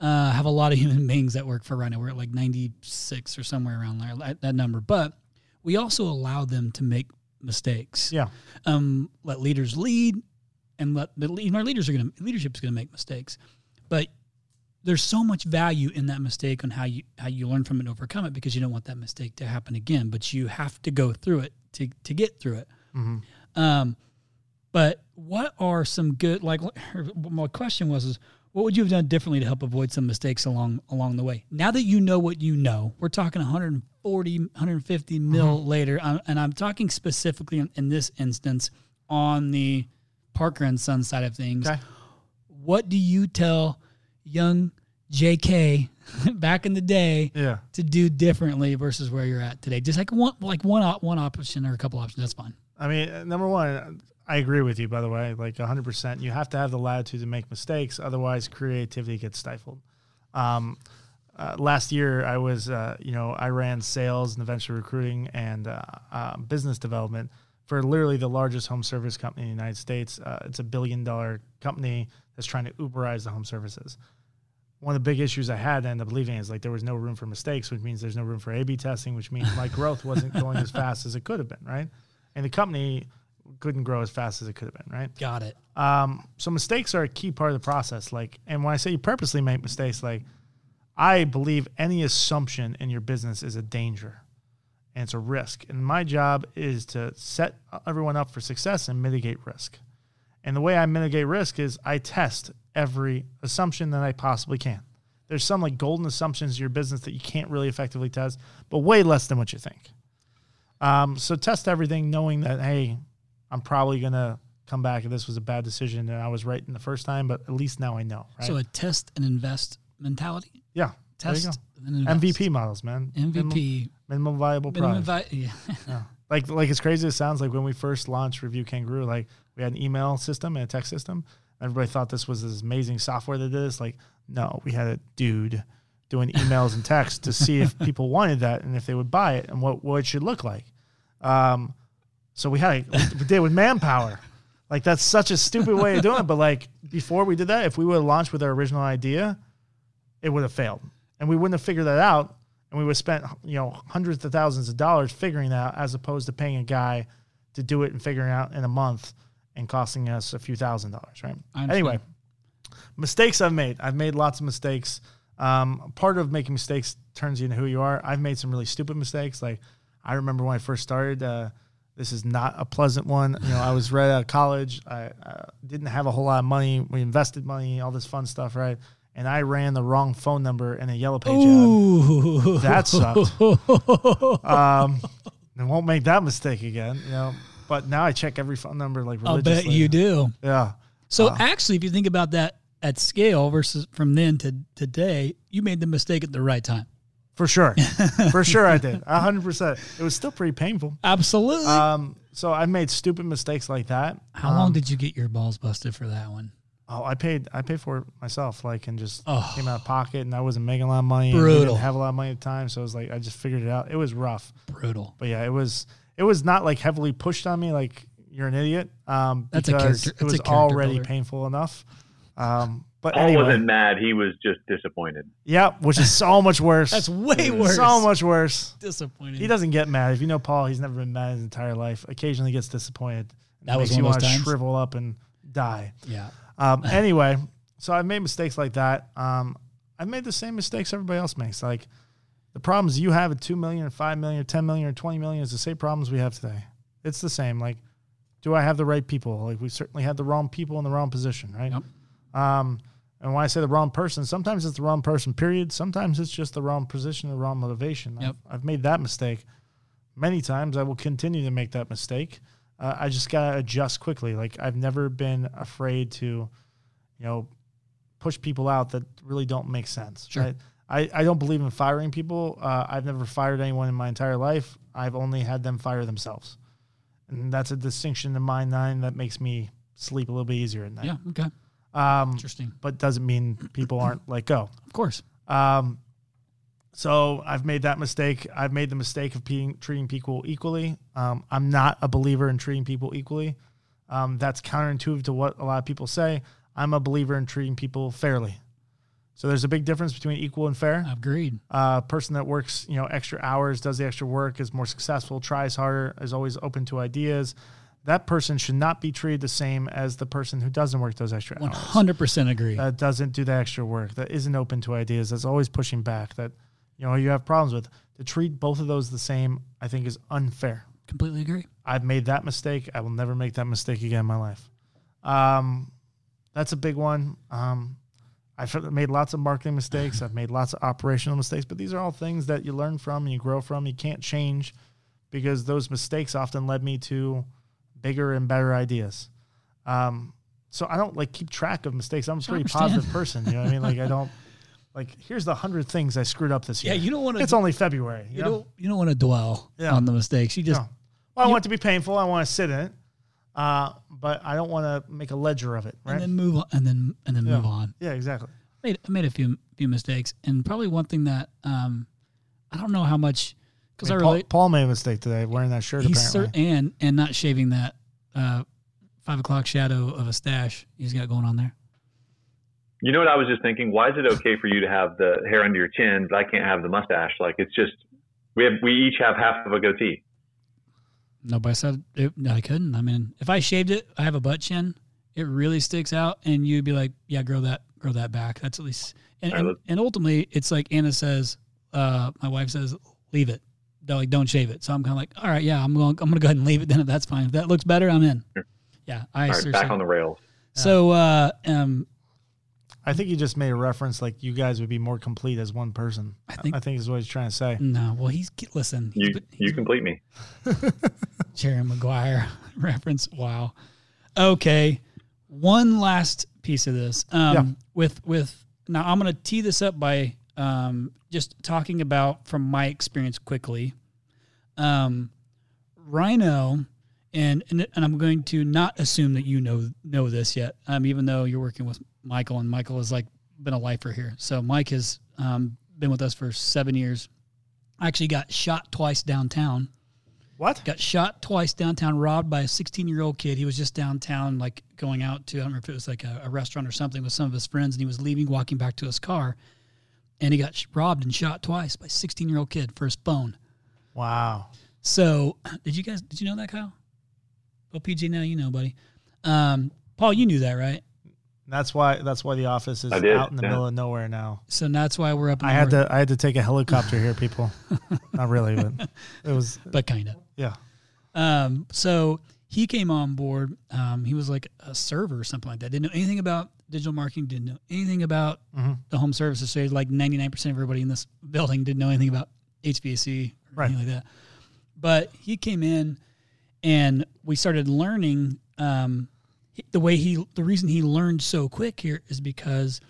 uh, have a lot of human beings that work for Rhino. We're at like 96 or somewhere around there, that, that number. But we also allow them to make mistakes. Yeah. Um, let leaders lead and let the lead, our leaders are going to, leadership is going to make mistakes. But there's so much value in that mistake on how you how you learn from it and overcome it because you don't want that mistake to happen again. But you have to go through it to to get through it. Um, but what are some good like? My question was is what would you have done differently to help avoid some mistakes along along the way? Now that you know what you know, we're talking 140, 150 mil later, um, and I'm talking specifically in, in this instance on the Parker and Son side of things Okay. what do you tell young JK back in the day Yeah. to do differently versus where you're at today? Just like one like one one option or a couple options. That's fine. I mean, uh, number one, I agree with you, by the way, like 100%. You have to have the latitude to make mistakes. Otherwise, creativity gets stifled. Um, uh, last year, I was, uh, you know, I ran sales and eventually recruiting and uh, uh, business development for literally the largest home service company in the United States. Uh, it's a billion dollar company that's trying to Uberize the home services. One of the big issues I had to end up leaving is like there was no room for mistakes, which means there's no room for A/B testing, which means my growth wasn't going as fast as it could have been, right? And the company couldn't grow as fast as it could have been, right? Got it. Um, so mistakes are a key part of the process. Like, and when I say you purposely make mistakes, like I believe any assumption in your business is a danger and it's a risk. And my job is to set everyone up for success and mitigate risk. And the way I mitigate risk is I test every assumption that I possibly can. There's some like golden assumptions in your business that you can't really effectively test, but way less than what you think. Um, so test everything, knowing that hey, I'm probably gonna come back if this was a bad decision and I was right in the first time, but at least now I know. Right? So a test and invest mentality. yeah, there you Test go. and invest. MVP models, man. MVP. minimum viable Minimum product. vi- yeah. Yeah. Like like as crazy as it sounds, like when we first launched Review Kangaroo, like we had an email system and a text system. Everybody thought this was this amazing software that did this. Like, no, we had a dude doing emails and text to see if people wanted that and if they would buy it and what, what it should look like. Um, so we had a, we did it with manpower. Like that's such a stupid way of doing it. But like before we did that, if we would have launched with our original idea, it would have failed. And we wouldn't have figured that out. And we would have spent, you know, hundreds of thousands of dollars figuring that out as opposed to paying a guy to do it and figuring it out in a month and costing us a few thousand dollars, right? Anyway, mistakes I've made. I've made lots of mistakes. Um, part of making mistakes turns you into who you are. I've made some really stupid mistakes. Like I remember when I first started, uh, this is not a pleasant one. You know, I was right out of college. I uh, didn't have a whole lot of money. We invested money, all this fun stuff, right? And I ran the wrong phone number in a yellow page ad. Ooh, That sucked. Um, I won't make that mistake again. You know, but now I check every phone number like religiously. I'll bet you do. Yeah. So Uh. actually, if you think about that at scale versus from then to today, you made the mistake at the right time. For sure. For sure I did. A hundred percent. It was still pretty painful. Absolutely. Um, so I made stupid mistakes like that. How long did you get your balls busted for that one? Oh, I paid I paid for it myself, like and just Oh. came out of pocket and I wasn't making a lot of money. and Brutal. didn't have a lot of money at the time. So it was like I just figured it out. It was rough. Brutal. But yeah, it was it was not like heavily pushed on me like you're an idiot. Um That's a because character- it was a character already builder. painful enough. Um but Paul anyway, wasn't mad. He was just disappointed. Yep, which is so much worse. That's way worse. so much worse. Disappointed. He doesn't get mad. If you know Paul, he's never been mad his entire life. Occasionally gets disappointed. That was makes one you of wanna shrivel up and die. Yeah. Um, anyway, so I've made mistakes like that. Um, I've made the same mistakes everybody else makes. Like the problems you have at 2 million or 5 million or 10 million or 20 million is the same problems we have today. It's the same. Like, do I have the right people? Like, we certainly had the wrong people in the wrong position, right? Yep. Um, and when I say the wrong person, sometimes it's the wrong person, period. Sometimes it's just the wrong position, the wrong motivation. Yep. I've, I've made that mistake many times. I will continue to make that mistake. Uh, I just got to adjust quickly. Like, I've never been afraid to, you know, push people out that really don't make sense. Sure. Right? I, I don't believe in firing people. Uh, I've never fired anyone in my entire life. I've only had them fire themselves. And that's a distinction in my mind that makes me sleep a little bit easier at night. Yeah. Okay. Um, Interesting. but doesn't mean people aren't let go. Of course. Um, so I've made that mistake. I've made the mistake of being, treating people equally. Um, I'm not a believer in treating people equally. Um, that's counterintuitive to what a lot of people say. I'm a believer in treating people fairly. So there's a big difference between equal and fair. Agreed. A person that works, you know, extra hours, does the extra work, is more successful, tries harder, is always open to ideas. That person should not be treated the same as the person who doesn't work those extra One hours hundred percent agree. that doesn't do the extra work, that isn't open to ideas, that's always pushing back, that you know you have problems with. To treat both of those the same, I think is unfair. Completely agree. I've made that mistake. I will never make that mistake again in my life. Um, that's a big one. Um, I've made lots of marketing mistakes. I've made lots of operational mistakes, but these are all things that you learn from and you grow from. You can't change because those mistakes often led me to bigger and better ideas. Um, so I don't like keep track of mistakes. I'm a pretty positive person. You know what I mean? Like I don't like here's the hundred things I screwed up this year. Yeah, you don't want to. it's only February. You, you know? don't. You don't want to dwell Yeah. on the mistakes. You just. No. Well, I want it to be painful. I want to sit in it, uh, but I don't want to make a ledger of it. Right? And then move on, and then and then Yeah. move on. yeah, exactly. Made I made a few few mistakes, and probably one thing that um, I don't know how much because I, I mean, Paul, really Paul made a mistake today wearing that shirt. he's apparently, cer- and and not shaving that uh, five o'clock shadow of a stash he's got going on there. You know what I was just thinking? Why is it okay for you to have the hair under your chin, but I can't have the mustache? Like it's just we have we each have half of a goatee. Nobody said it, no, I couldn't. I mean, if I shaved it, I have a butt chin. It really sticks out, and you'd be like, "Yeah, grow that, grow that back." That's at least, and right, and, and ultimately, it's like Anna says. Uh, my wife says, "Leave it." They're like, "Don't shave it." So I'm kind of like, "All right, yeah, I'm going. I'm going to go ahead and leave it. Then if that's fine. If that looks better, I'm in." Sure. Yeah, I All right, back on the rails. so, uh, um, I think he just made a reference like you guys would be more complete as one person. I think- I think is what he's trying to say. no, well, he's listen. He's, You he's you complete me. Jerry Maguire reference. Wow. Okay. One last piece of this. Um, Yeah. With with now, I'm going to tee this up by um, just talking about from my experience quickly. Um, Rhino, and, and and I'm going to not assume that you know know this yet. Um, even though you're working with Michael, and Michael has like been a lifer here. So Mike has um, been with us for seven years. Actually, got shot twice downtown What? got shot twice downtown, robbed by a 16 year old kid. He was just downtown, like going out to, I don't remember if it was like a, a restaurant or something with some of his friends, and he was leaving, walking back to his car, and he got sh- robbed and shot twice by a 16 year old kid for his phone. Wow. So, did you guys, did you know that, Kyle? Well, PG, now you know, buddy. Um, Paul, you knew that, right? That's why. That's why the office is did, out in the yeah. middle of nowhere now. So that's why we're up in I had north- to. I had to take a helicopter here, people. Not really, but it was. but kind of. Yeah. Um, so he came on board. Um, he was like a server or something like that. Didn't know anything about digital marketing. Didn't know anything about the home services. So like ninety nine percent of everybody in this building didn't know anything about HVAC or Right. anything like that. But he came in, and we started learning. Um, he- the way he, the reason he learned so quick here is because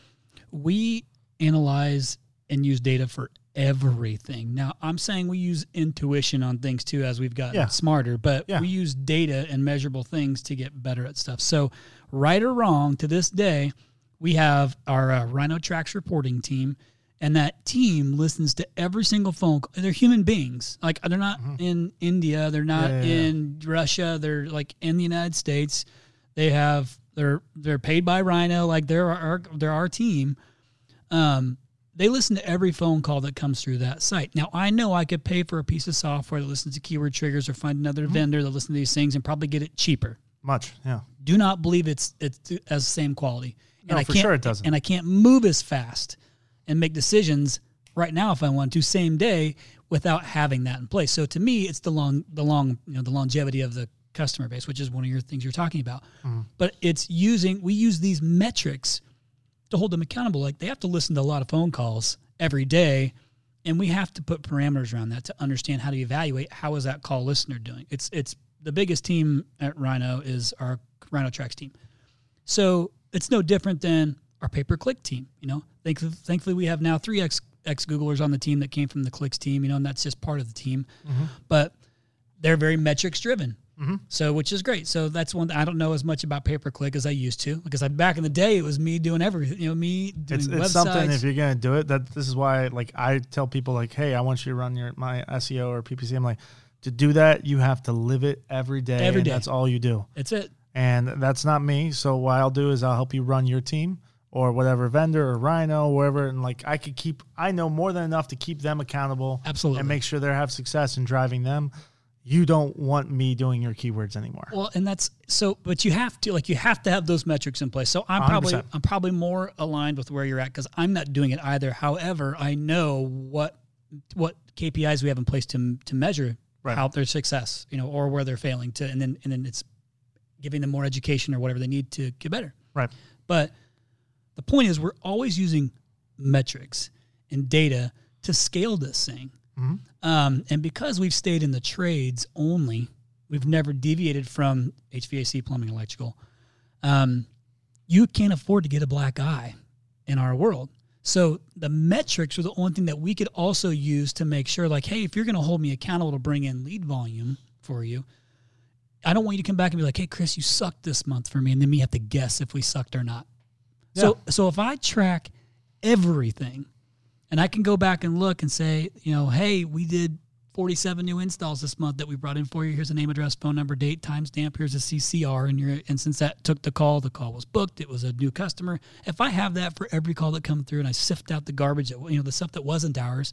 we analyze and use data for everything. Now, I'm saying we use intuition on things too as we've gotten Yeah. smarter, but Yeah. we use data and measurable things to get better at stuff. So, right or wrong, to this day, we have our uh, Rhino Tracks reporting team, and that team listens to every single phone call. They're human beings. Like they're not in India, they're not Mm-hmm. Yeah. in Russia, they're like in the United States. They have they're they're paid by Rhino, like they're our they're our team. Um, they listen to every phone call that comes through that site. Now I know I could pay for a piece of software that listens to keyword triggers or find another Mm-hmm. vendor that listens to these things and probably get it cheaper. Much, yeah. Do not believe it's it's as same quality. No, I for can't, sure it doesn't. And I can't move as fast and make decisions right now if I want to same day without having that in place. So to me, it's the long the long you know the longevity of the customer base, which is one of your things you're talking about. Mm-hmm. But it's using we use these metrics to hold them accountable. Like they have to listen to a lot of phone calls every day, and we have to put parameters around that to understand how to evaluate how is that call listener doing. It's it's the biggest team at Rhino is our Rhino Tracks team. So it's no different than our pay per click team. You know, thankfully we have now three ex ex Googlers on the team that came from the clicks team. You know, and that's just part of the team. But they're very metrics driven. Mm-hmm. So, which is great. So that's one. I don't know as much about pay per click as I used to because I, back in the day it was me doing everything. You know, me doing It's, websites. it's something if you're gonna do it. That this is why, like, I tell people, like, hey, I want you to run your my SEO or PPC. I'm like, to do that, you have to live it every day. Every day. That's all you do. That's it. and that's not me. So what I'll do is I'll help you run your team or whatever vendor or Rhino, or wherever, and like I could keep. I know more than enough to keep them accountable, Absolutely. and make sure they have success in driving them. You don't want me doing your keywords anymore. Well, and that's so, but you have to like you have to have those metrics in place. So I'm probably 100%. I'm probably more aligned with where you're at because I'm not doing it either. However, I know what what KPIs we have in place to to measure Right. how their success, you know, or where they're failing to, and then and then it's giving them more education or whatever they need to get better. Right. But the point is, we're always using metrics and data to scale this thing. Um, and because we've stayed in the trades only, we've never deviated from HVAC, plumbing, electrical. Um, you can't afford to get a black eye in our world. So the metrics are the only thing that we could also use to make sure, like, hey, if you're going to hold me accountable to bring in lead volume for you, I don't want you to come back and be like, hey, Chris, you sucked this month for me, and then me have to guess if we sucked or not. So, so if I track everything, and I can go back and look and say, you know, hey, we did 47 new installs this month that we brought in for you. Here's a name, address, phone number, date, timestamp. Here's a CCR. And your and since that took the call, the call was booked. It was a new customer. If I have that for every call that come through, and I sift out the garbage, that, you know, the stuff that wasn't ours,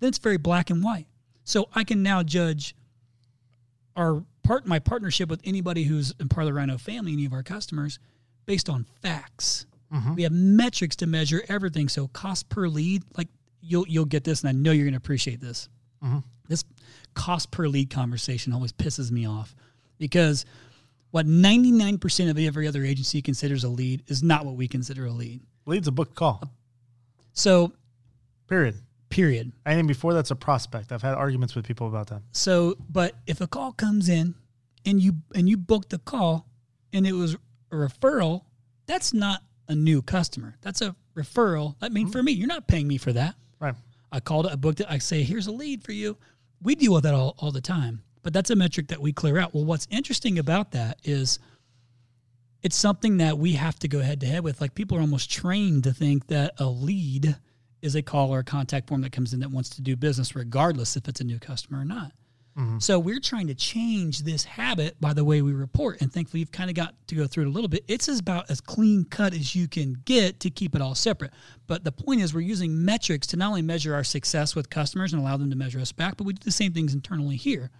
then it's very black and white. So I can now judge our part, my partnership with anybody who's in part of the Rhino family, any of our customers, based on facts. Mm-hmm. We have metrics to measure everything. So cost per lead, like you'll you'll get this, and I know you're going to appreciate this. Mm-hmm. This cost per lead conversation always pisses me off because what 99% of every other agency considers a lead is not what we consider a lead. Leads a book call. So, Period. period. Anything before that's a prospect. I've had arguments with people about that. So, but if a call comes in and you and you booked the call and it was a referral, that's not a new customer. That's a referral. I mean, mm-hmm. for me, you're not paying me for that. Right. I called it, I booked it. I say, here's a lead for you. We deal with that all, all the time, but that's a metric that we clear out. Well, what's interesting about that is it's something that we have to go head to head with. Like people are almost trained to think that a lead is a call or a contact form that comes in that wants to do business, regardless if it's a new customer or not. So we're trying to change this habit by the way we report. And thankfully, you've kind of got to go through it a little bit. It's as about as clean cut as you can get to keep it all separate. But the point is, we're using metrics to not only measure our success with customers and allow them to measure us back, but we do the same things internally here.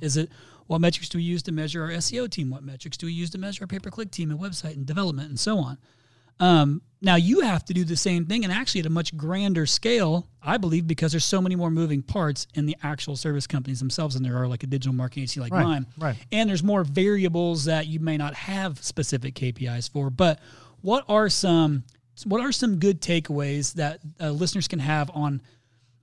Is it what metrics do we use to measure our SEO team? What metrics do we use to measure our pay per click team and website and development and so on? Um, now you have to do the same thing, and actually at a much grander scale, I believe, because there's so many more moving parts in the actual service companies themselves than there are like a digital marketing agency like Right, mine. right. And there's more variables that you may not have specific KPIs for. But what are some what are some good takeaways that uh, listeners can have on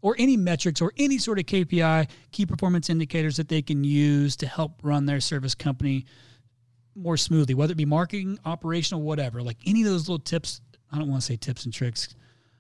or any metrics or any sort of KPI, key performance indicators that they can use to help run their service company more smoothly, whether it be marketing, operational, whatever. Like any of those little tips, I don't want to say tips and tricks,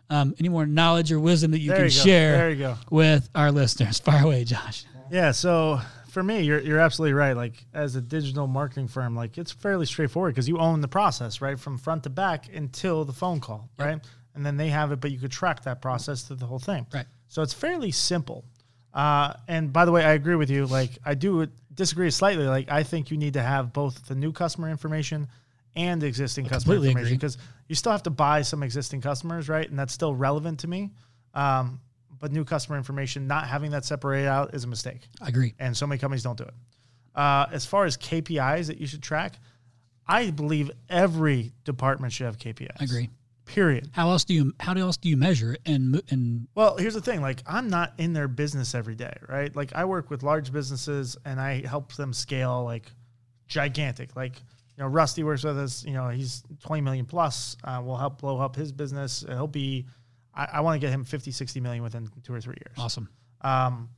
um, any more knowledge or wisdom that you There can you share There you go. with our listeners. Fire away, Josh. Yeah, so for me, you're you're absolutely right. Like as a digital marketing firm, like it's fairly straightforward because you own the process, right, from front to back until the phone call, right? And then they have it, but you could track that process through the whole thing. Right. So it's fairly simple. Uh, and by the way, I agree with you. Like I do disagree slightly. Like I think you need to have both the new customer information and existing customer information because you still have to buy some existing customers, right? And that's still relevant to me. Um, but new customer information, not having that separated out is a mistake I agree. and so many companies don't do it. Uh, as far as KPIs that you should track, I believe every department should have KPIs. I agree. Period. How else do you how else do you measure it and and Well, here's the thing: like, I'm not in their business every day, right? Like, I work with large businesses and I help them scale like gigantic. Like, you know, Rusty works with us. You know, he's 20 million plus. Uh, we'll help blow up his business. He'll be. I, I want to get him 50, 60 million within two or three years. awesome? Um,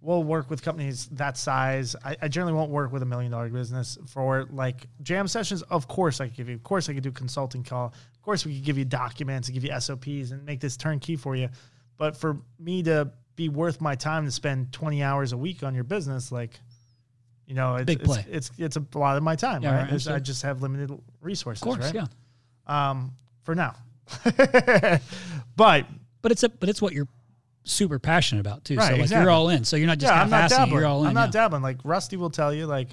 we'll work with companies that size. I, I generally won't work with a million dollar business for like jam sessions. Of course, I could give you. Of course, I could do consulting call. Of course, we could give you documents and give you SOPs and make this turnkey for you. But for me to be worth my time to spend 20 hours a week on your business, like, you know, it's, Big it's, play. it's, it's a lot of my time, Yeah, right? It's- I just have limited resources, Of course, right? yeah. Um, for now. but But it's a but it's what you're super passionate about too. Right, so like exactly. you're all in. So you're not just yeah, I'm not dabbling. You're all in. I'm not yeah. dabbling. Like Rusty will tell you, like,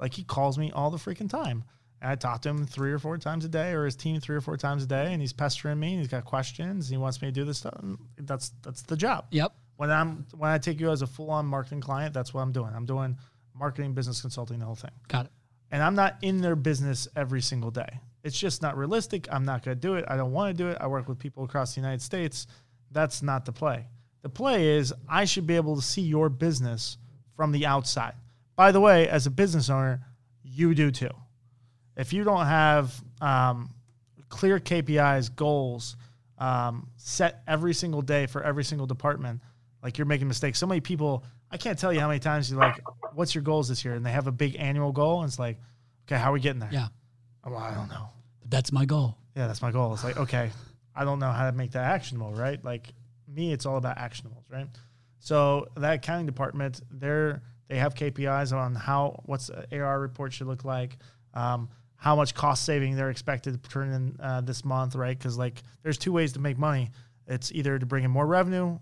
like he calls me all the freaking time. And I talk to him three or four times a day, or his team three or four times a day, and he's pestering me. And he's got questions. And he wants me to do this stuff. And that's that's the job. Yep. When I'm when I take you as a full on marketing client, that's what I'm doing. I'm doing marketing, business consulting, the whole thing. Got it. And I'm not in their business every single day. It's just not realistic. I'm not going to do it. I don't want to do it. I work with people across the United States. That's not the play. The play is I should be able to see your business from the outside. By the way, as a business owner, you do too. If you don't have um, clear KPIs, goals um, set every single day for every single department, like you're making mistakes. So many people, I can't tell you how many times you're like, "What's your goals this year?" And they have a big annual goal, and it's like, "Okay, how are we getting there?" Yeah. Oh, well, I don't know. But that's my goal. Yeah, that's my goal. It's like, okay, I don't know how to make that actionable, right? Like me, it's all about actionables, right? So that accounting department, they're they have KPIs on how what's the AR report should look like, um, how much cost saving they're expected to turn in uh, this month, right? Because like there's two ways to make money. It's either to bring in more revenue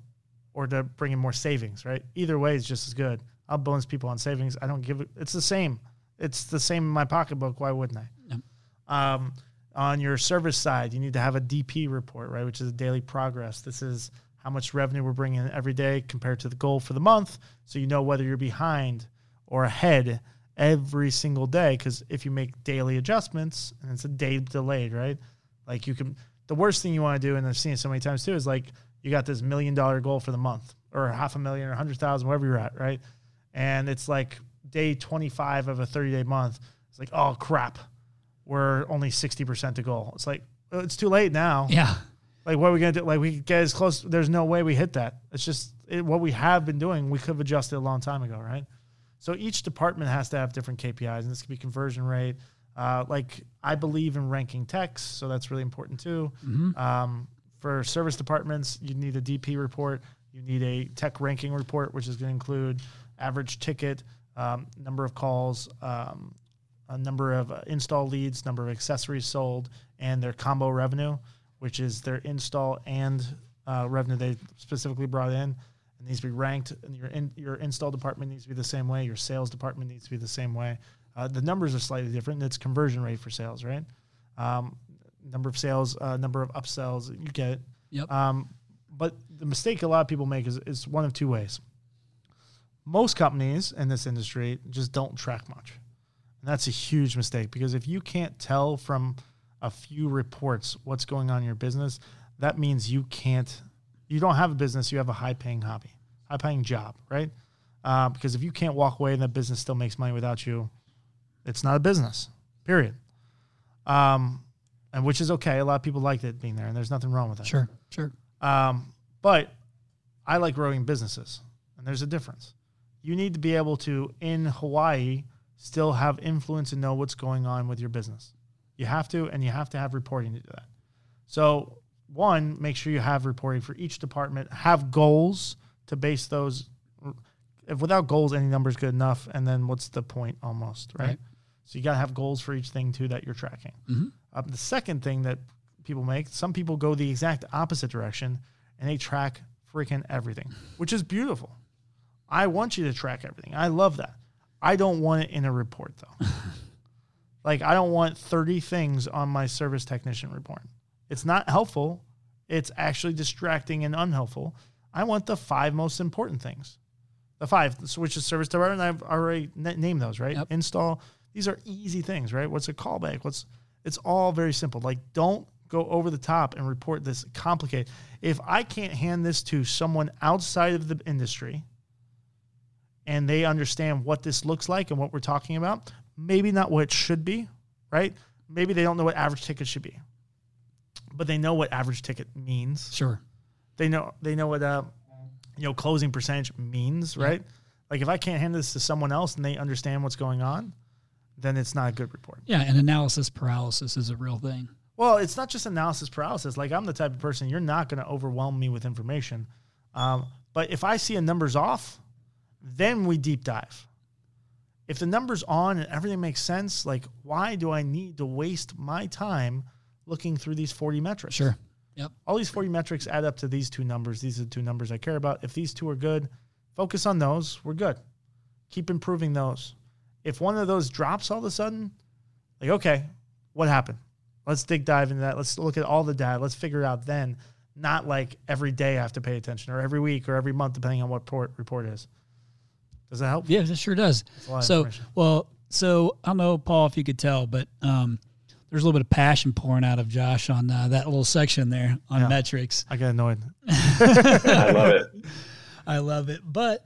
or to bring in more savings, right? Either way is just as good. I'll bonus people on savings. I don't give it. It's the same. It's the same in my pocketbook. Why wouldn't I? Yep. Um, on your service side, you need to have a DP report, right, which is a daily progress. This is how much revenue we're bringing in every day compared to the goal for the month, so you know whether you're behind or ahead every single day. Because if you make daily adjustments and it's a day delayed, right, like you can. The worst thing you want to do, and I've seen it so many times too, is like you got this million dollar goal for the month, or half a million, or hundred thousand, wherever you're at, right, and it's like day 25 of a 30 day month. It's like, oh crap, we're only 60% to goal. It's like, "Oh, it's too late now. Yeah. Like, what are we going to do? Like, we get as close. There's no way we hit that. It's just it, what we have been doing. We could have adjusted a long time ago, right? So each department has to have different KPIs, and this could be conversion rate. Uh, like, I believe in ranking text, so that's really important too. Um, for service departments, you need a DP report. You need a tech ranking report, which is going to include average ticket, um, number of calls, um, a number of uh, install leads, number of accessories sold, and their combo revenue, which is their install and uh, revenue they specifically brought in. It needs to be ranked. And your in, your install department needs to be the same way. Your sales department needs to be the same way. Uh, the numbers are slightly different. It's conversion rate for sales, right? Um, number of sales, uh, number of upsells. You get. Yep. Um, but the mistake a lot of people make is, is one of two ways. Most companies in this industry just don't track much. And that's a huge mistake because if you can't tell from a few reports what's going on in your business, that means you can't, you don't have a business, you have a high paying hobby, high paying job, right? Uh, because if you can't walk away and that business still makes money without you, it's not a business, period. Um, and which is okay. A lot of people like it being there, and there's nothing wrong with that. Sure, sure. Um, but I like growing businesses, and there's a difference. You need to be able to, in Hawaii, still have influence and know what's going on with your business. You have to, and you have to have reporting to do that. So, one, make sure you have reporting for each department. Have goals to base those. If without goals, any number is good enough, and then what's the point? Almost right. Right. So you got to have goals for each thing too that you're tracking. Mhm. Um, the second thing that people make, some people go the exact opposite direction and they track freaking everything, which is beautiful. I want you to track everything. I love that. I don't want it in a report though. like I don't want 30 things on my service technician report. It's not helpful. It's actually distracting and unhelpful. I want the five most important things. The five, which is service department. I've already named those, right? Yep. Install. These are easy things, right? What's a callback? What's it's all very simple. Like don't go over the top and report this complicated. If I can't hand this to someone outside of the industry and they understand what this looks like and what we're talking about, maybe not what it should be, right? Maybe they don't know what average ticket should be. But they know what average ticket means. Sure. They know they know what uh you know closing percentage means, right? Like if I can't hand this to someone else and they understand what's going on, then it's not a good report. Yeah, and analysis paralysis is a real thing. Well, it's not just analysis paralysis. Like I'm the type of person you're not going to overwhelm me with information. Um, but if I see a number's off, then we deep dive. If the number's on and everything makes sense, like why do I need to waste my time looking through these 40 metrics? Sure. Yep. All these 40 metrics add up to these two numbers. These are the two numbers I care about. If these two are good, focus on those. We're good. Keep improving those. If one of those drops all of a sudden, like, okay, what happened? Let's dig dive into that. Let's look at all the data. Let's figure it out then. Not like every day I have to pay attention or every week or every month, depending on what report, report is. Does that help? Yeah, it sure does. a lot of So, well, so I don't know, Paul, if you could tell, but um, there's a little bit of passion pouring out of Josh on uh, that little section there on Yeah. metrics. I get annoyed. I love it. I love it, but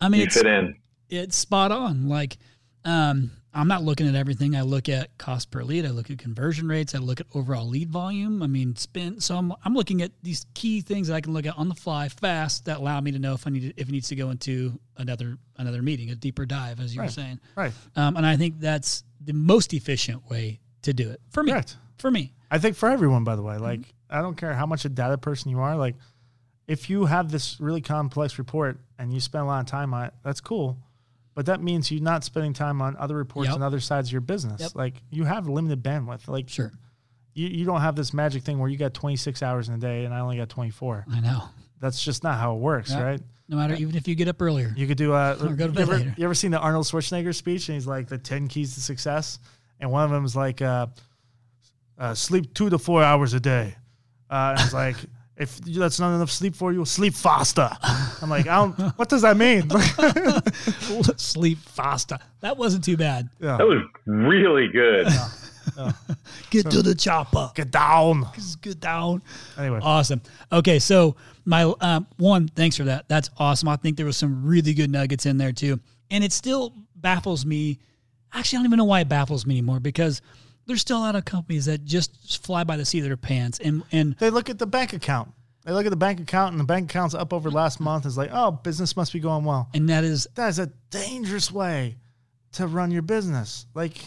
I mean, You it's fit in. It's spot on. Like, um, I'm not looking at everything. I look at cost per lead. I look at conversion rates. I look at overall lead volume. I mean, spend. So I'm, I'm looking at these key things that I can look at on the fly, fast, that allow me to know if I need to, if it needs to go into another another meeting, a deeper dive, as you were saying. Right. Um, and I think that's the most efficient way to do it for me. Correct. For me, I think for everyone, by the way, like Mm-hmm. I don't care how much a data person you are, like if you have this really complex report and you spend a lot of time on it, that's cool. But that means you're not spending time on other reports Yep. and other sides of your business. Yep. Like you have limited bandwidth. Like sure. you, you don't have this magic thing where you got 26 hours in a day and I only got 24. I know. That's just not how it works, right? No matter even if you get up earlier. You could do uh, Or go to you, bed ever, later. you ever seen the Arnold Schwarzenegger speech and he's like the 10 keys to success? And one of them is like uh, uh, sleep two to four hours a day. Uh, and it's like, if that's not enough sleep for you, sleep faster. I'm like, I don't, what does that mean? Sleep faster. That wasn't too bad. yeah. That was really good. Get to the chopper. Get down. Get down. Anyway, Awesome. Okay, so my um, one, thanks for that. That's awesome. I think there was some really good nuggets in there too, and it still baffles me. Actually, I don't even know why it baffles me anymore because there's still a lot of companies that just fly by the seat of their pants, and and they look at the bank account. They look at the bank account and the bank account's up over last mm-hmm. month. It's like, oh, business must be going well. and that is That is a dangerous way to run your business. Like,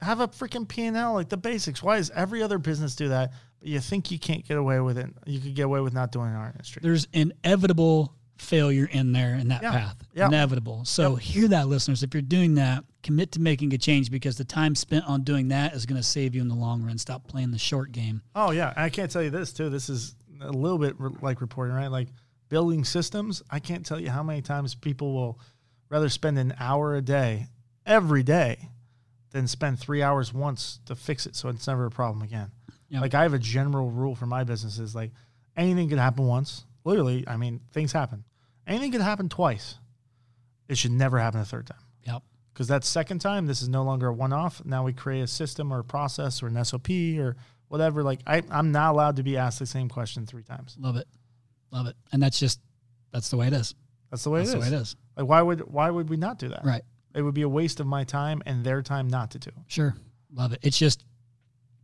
have a freaking P and L, like the basics. Why does every other business do that? But you think you can't get away with it? You could get away with not doing it in our industry. there's inevitable failure in there in that Yeah. path. Yeah. Inevitable. So hear that, listeners. If you're doing that, commit to making a change because the time spent on doing that is going to save you in the long run. Stop playing the short game. Oh yeah, I can't tell you this too. This is a little bit re- like reporting, right? Like building systems. I can't tell you how many times people will rather spend an hour a day every day than spend three hours once to fix it, so it's never a problem again. Yeah. Like I have a general rule for my businesses: like anything could happen once. Literally, I mean, things happen. Anything could happen twice. It should never happen a third time. Yep. because that second time, this is no longer a one off. Now we create a system or a process or an SOP or whatever. Like I, I'm not allowed to be asked the same question three times. Love it. Love it. And that's just that's the way it is. That's the way it is. That's it the is. way it is. Like why would why would we not do that? Right. It would be a waste of my time and their time not to do. Sure. Love it. It's just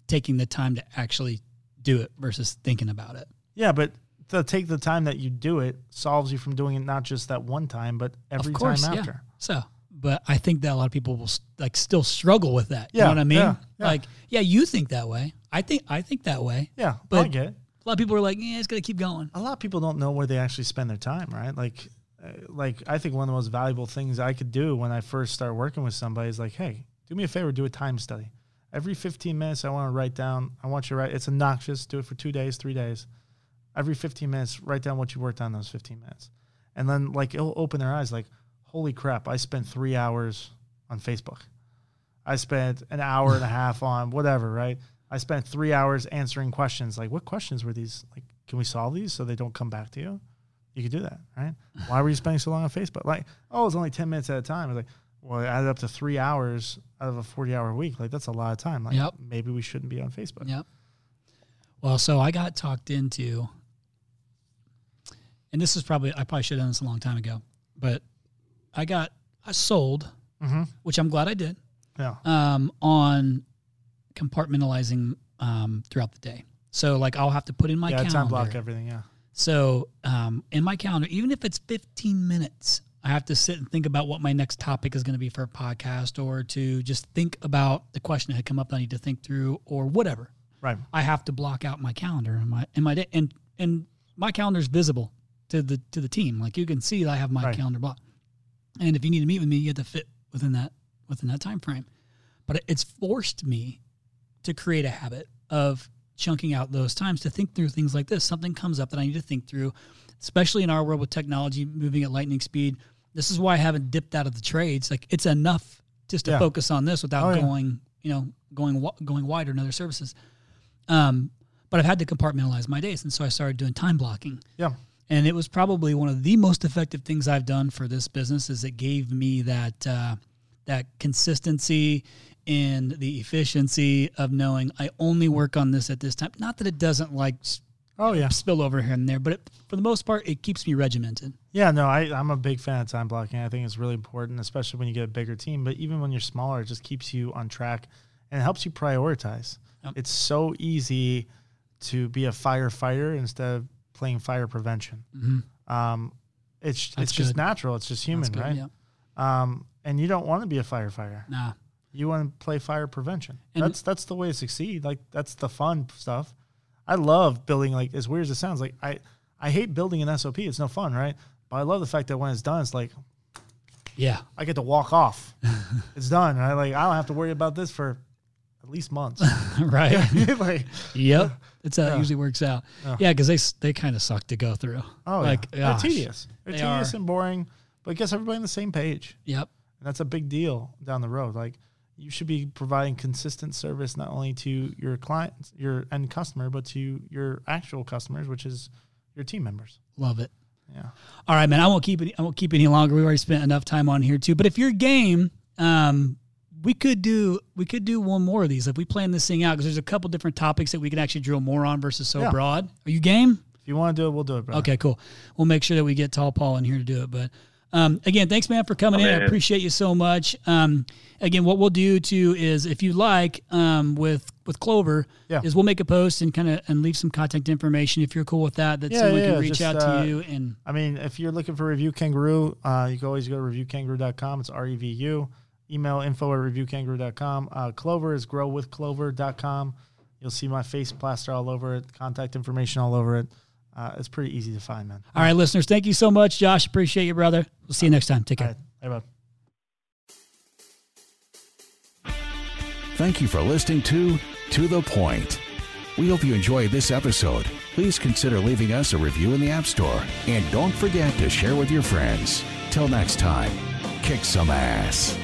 taking the time to actually do it versus thinking about it. Yeah, but to take the time that you do it solves you from doing it not just that one time, but every of course, time yeah. after. So, but I think that a lot of people will like still struggle with that. You Yeah, know what I mean? yeah, yeah. Like, yeah, you think that way. I think I think that way. Yeah, But- I get it. A lot of people are like, yeah, it's gonna keep going. a lot of people don't know where they actually spend their time, right? Like, uh, like I think one of the most valuable things I could do when I first start working with somebody is like, hey, do me a favor, do a time study. Every 15 minutes, I want to write down. I want you to write. It's obnoxious. Do it for two days, three days. Every 15 minutes, write down what you worked on those 15 minutes, and then like it'll open their eyes. Like, holy crap! I spent three hours on Facebook. I spent an hour and a half on whatever, right? I spent three hours answering questions. Like, what questions were these? Like, can we solve these so they don't come back to you? You could do that, right? Why were you spending so long on Facebook? Like, oh, it's only 10 minutes at a time. It's like, well, it added up to three hours out of a 40 hour week. Like, that's a lot of time. Like, Yep. maybe we shouldn't be on Facebook. Yep. Well, so I got talked into, and this is probably I probably should have done this a long time ago, but I got I sold, Mm-hmm. which I'm glad I did, Yeah. um, on compartmentalizing um, throughout the day. So like I'll have to put in my yeah, calendar. time block everything. Yeah. So um, in my calendar, even if it's 15 minutes, I have to sit and think about what my next topic is going to be for a podcast or to just think about the question that had come up that I need to think through or whatever. Right. I have to block out my calendar in my in my day and and my calendar is visible to the to the team. Like you can see I have my Right. calendar blocked. And if you need to meet with me, you have to fit within that within that time frame. But it's forced me to create a habit of chunking out those times to think through things like this. Something comes up that I need to think through, especially in our world with technology moving at lightning speed. This is why I haven't dipped out of the trades. Like it's enough just to Yeah. focus on this without Oh, yeah. going, you know, going going wider in other services. Um, but I've had to compartmentalize my days, and so I started doing time blocking. Yeah. And it was probably one of the most effective things I've done for this business. Is it gave me that uh, that consistency and the efficiency of knowing I only work on this at this time. Not that it doesn't like Oh, yeah. spill over here and there, but it, for the most part, it keeps me regimented. Yeah, no, I, I'm a big fan of time blocking. I think it's really important, especially when you get a bigger team. But even when you're smaller, it just keeps you on track and it helps you prioritize. Yep. It's so easy to be a firefighter instead of playing fire prevention. Um, it's That's it's just natural. It's just human, good, right? Yeah. Um, and you don't want to be a firefighter. Nah. You want to play fire prevention. And- that's that's the way to succeed. Like that's the fun stuff. I love building. Like as weird as it sounds, like I I hate building an SOP. It's no fun, right? But I love the fact that when it's done, it's like Yeah. I get to walk off. it's done. I like I don't have to worry about this for at least months. right. like yep. That's how Yeah. it usually works out. Yeah. Yeah, because they they kind of suck to go through. oh like yeah, gosh. they're tedious. They're They tedious are. and boring, but it gets everybody on the same page. Yep. And that's a big deal down the road. Like you should be providing consistent service not only to your clients, your end customer, but to your actual customers, which is your team members. Love it. Yeah. All right, man. I won't keep it. I won't keep any longer. We already spent enough time on here too. But if you're game, um, we could do we could do one more of these if we plan this thing out because there's a couple different topics that we can actually drill more on versus so Yeah. broad. Are you game? If you want to do it, we'll do it, bro. Okay, cool. We'll make sure that we get Tall Paul in here to do it. But um, again, thanks, man, for coming Oh, in. I appreciate you so much. Um, again, what we'll do too is, if you like, um, with with Clover, Yeah. is we'll make a post and kind of and leave some contact information if you're cool with that. That Yeah, someone yeah, can reach just, out uh, to you and I mean, if you're looking for Revu Kangaroo, uh, you can always go to revukangaroo.com. It's R E V U. Email info at revukangaroo.com. Uh, Clover is growwithclover.com. You'll see my face plaster all over it, contact information all over it. Uh, it's pretty easy to find, man. All right, listeners, thank you so much, Josh. Appreciate you, brother. We'll see you next time. Take care. right. Hey, bud. Thank you for listening to To the Point. We hope you enjoyed this episode. Please consider leaving us a review in the App Store. And don't forget to share with your friends. Till next time, kick some ass.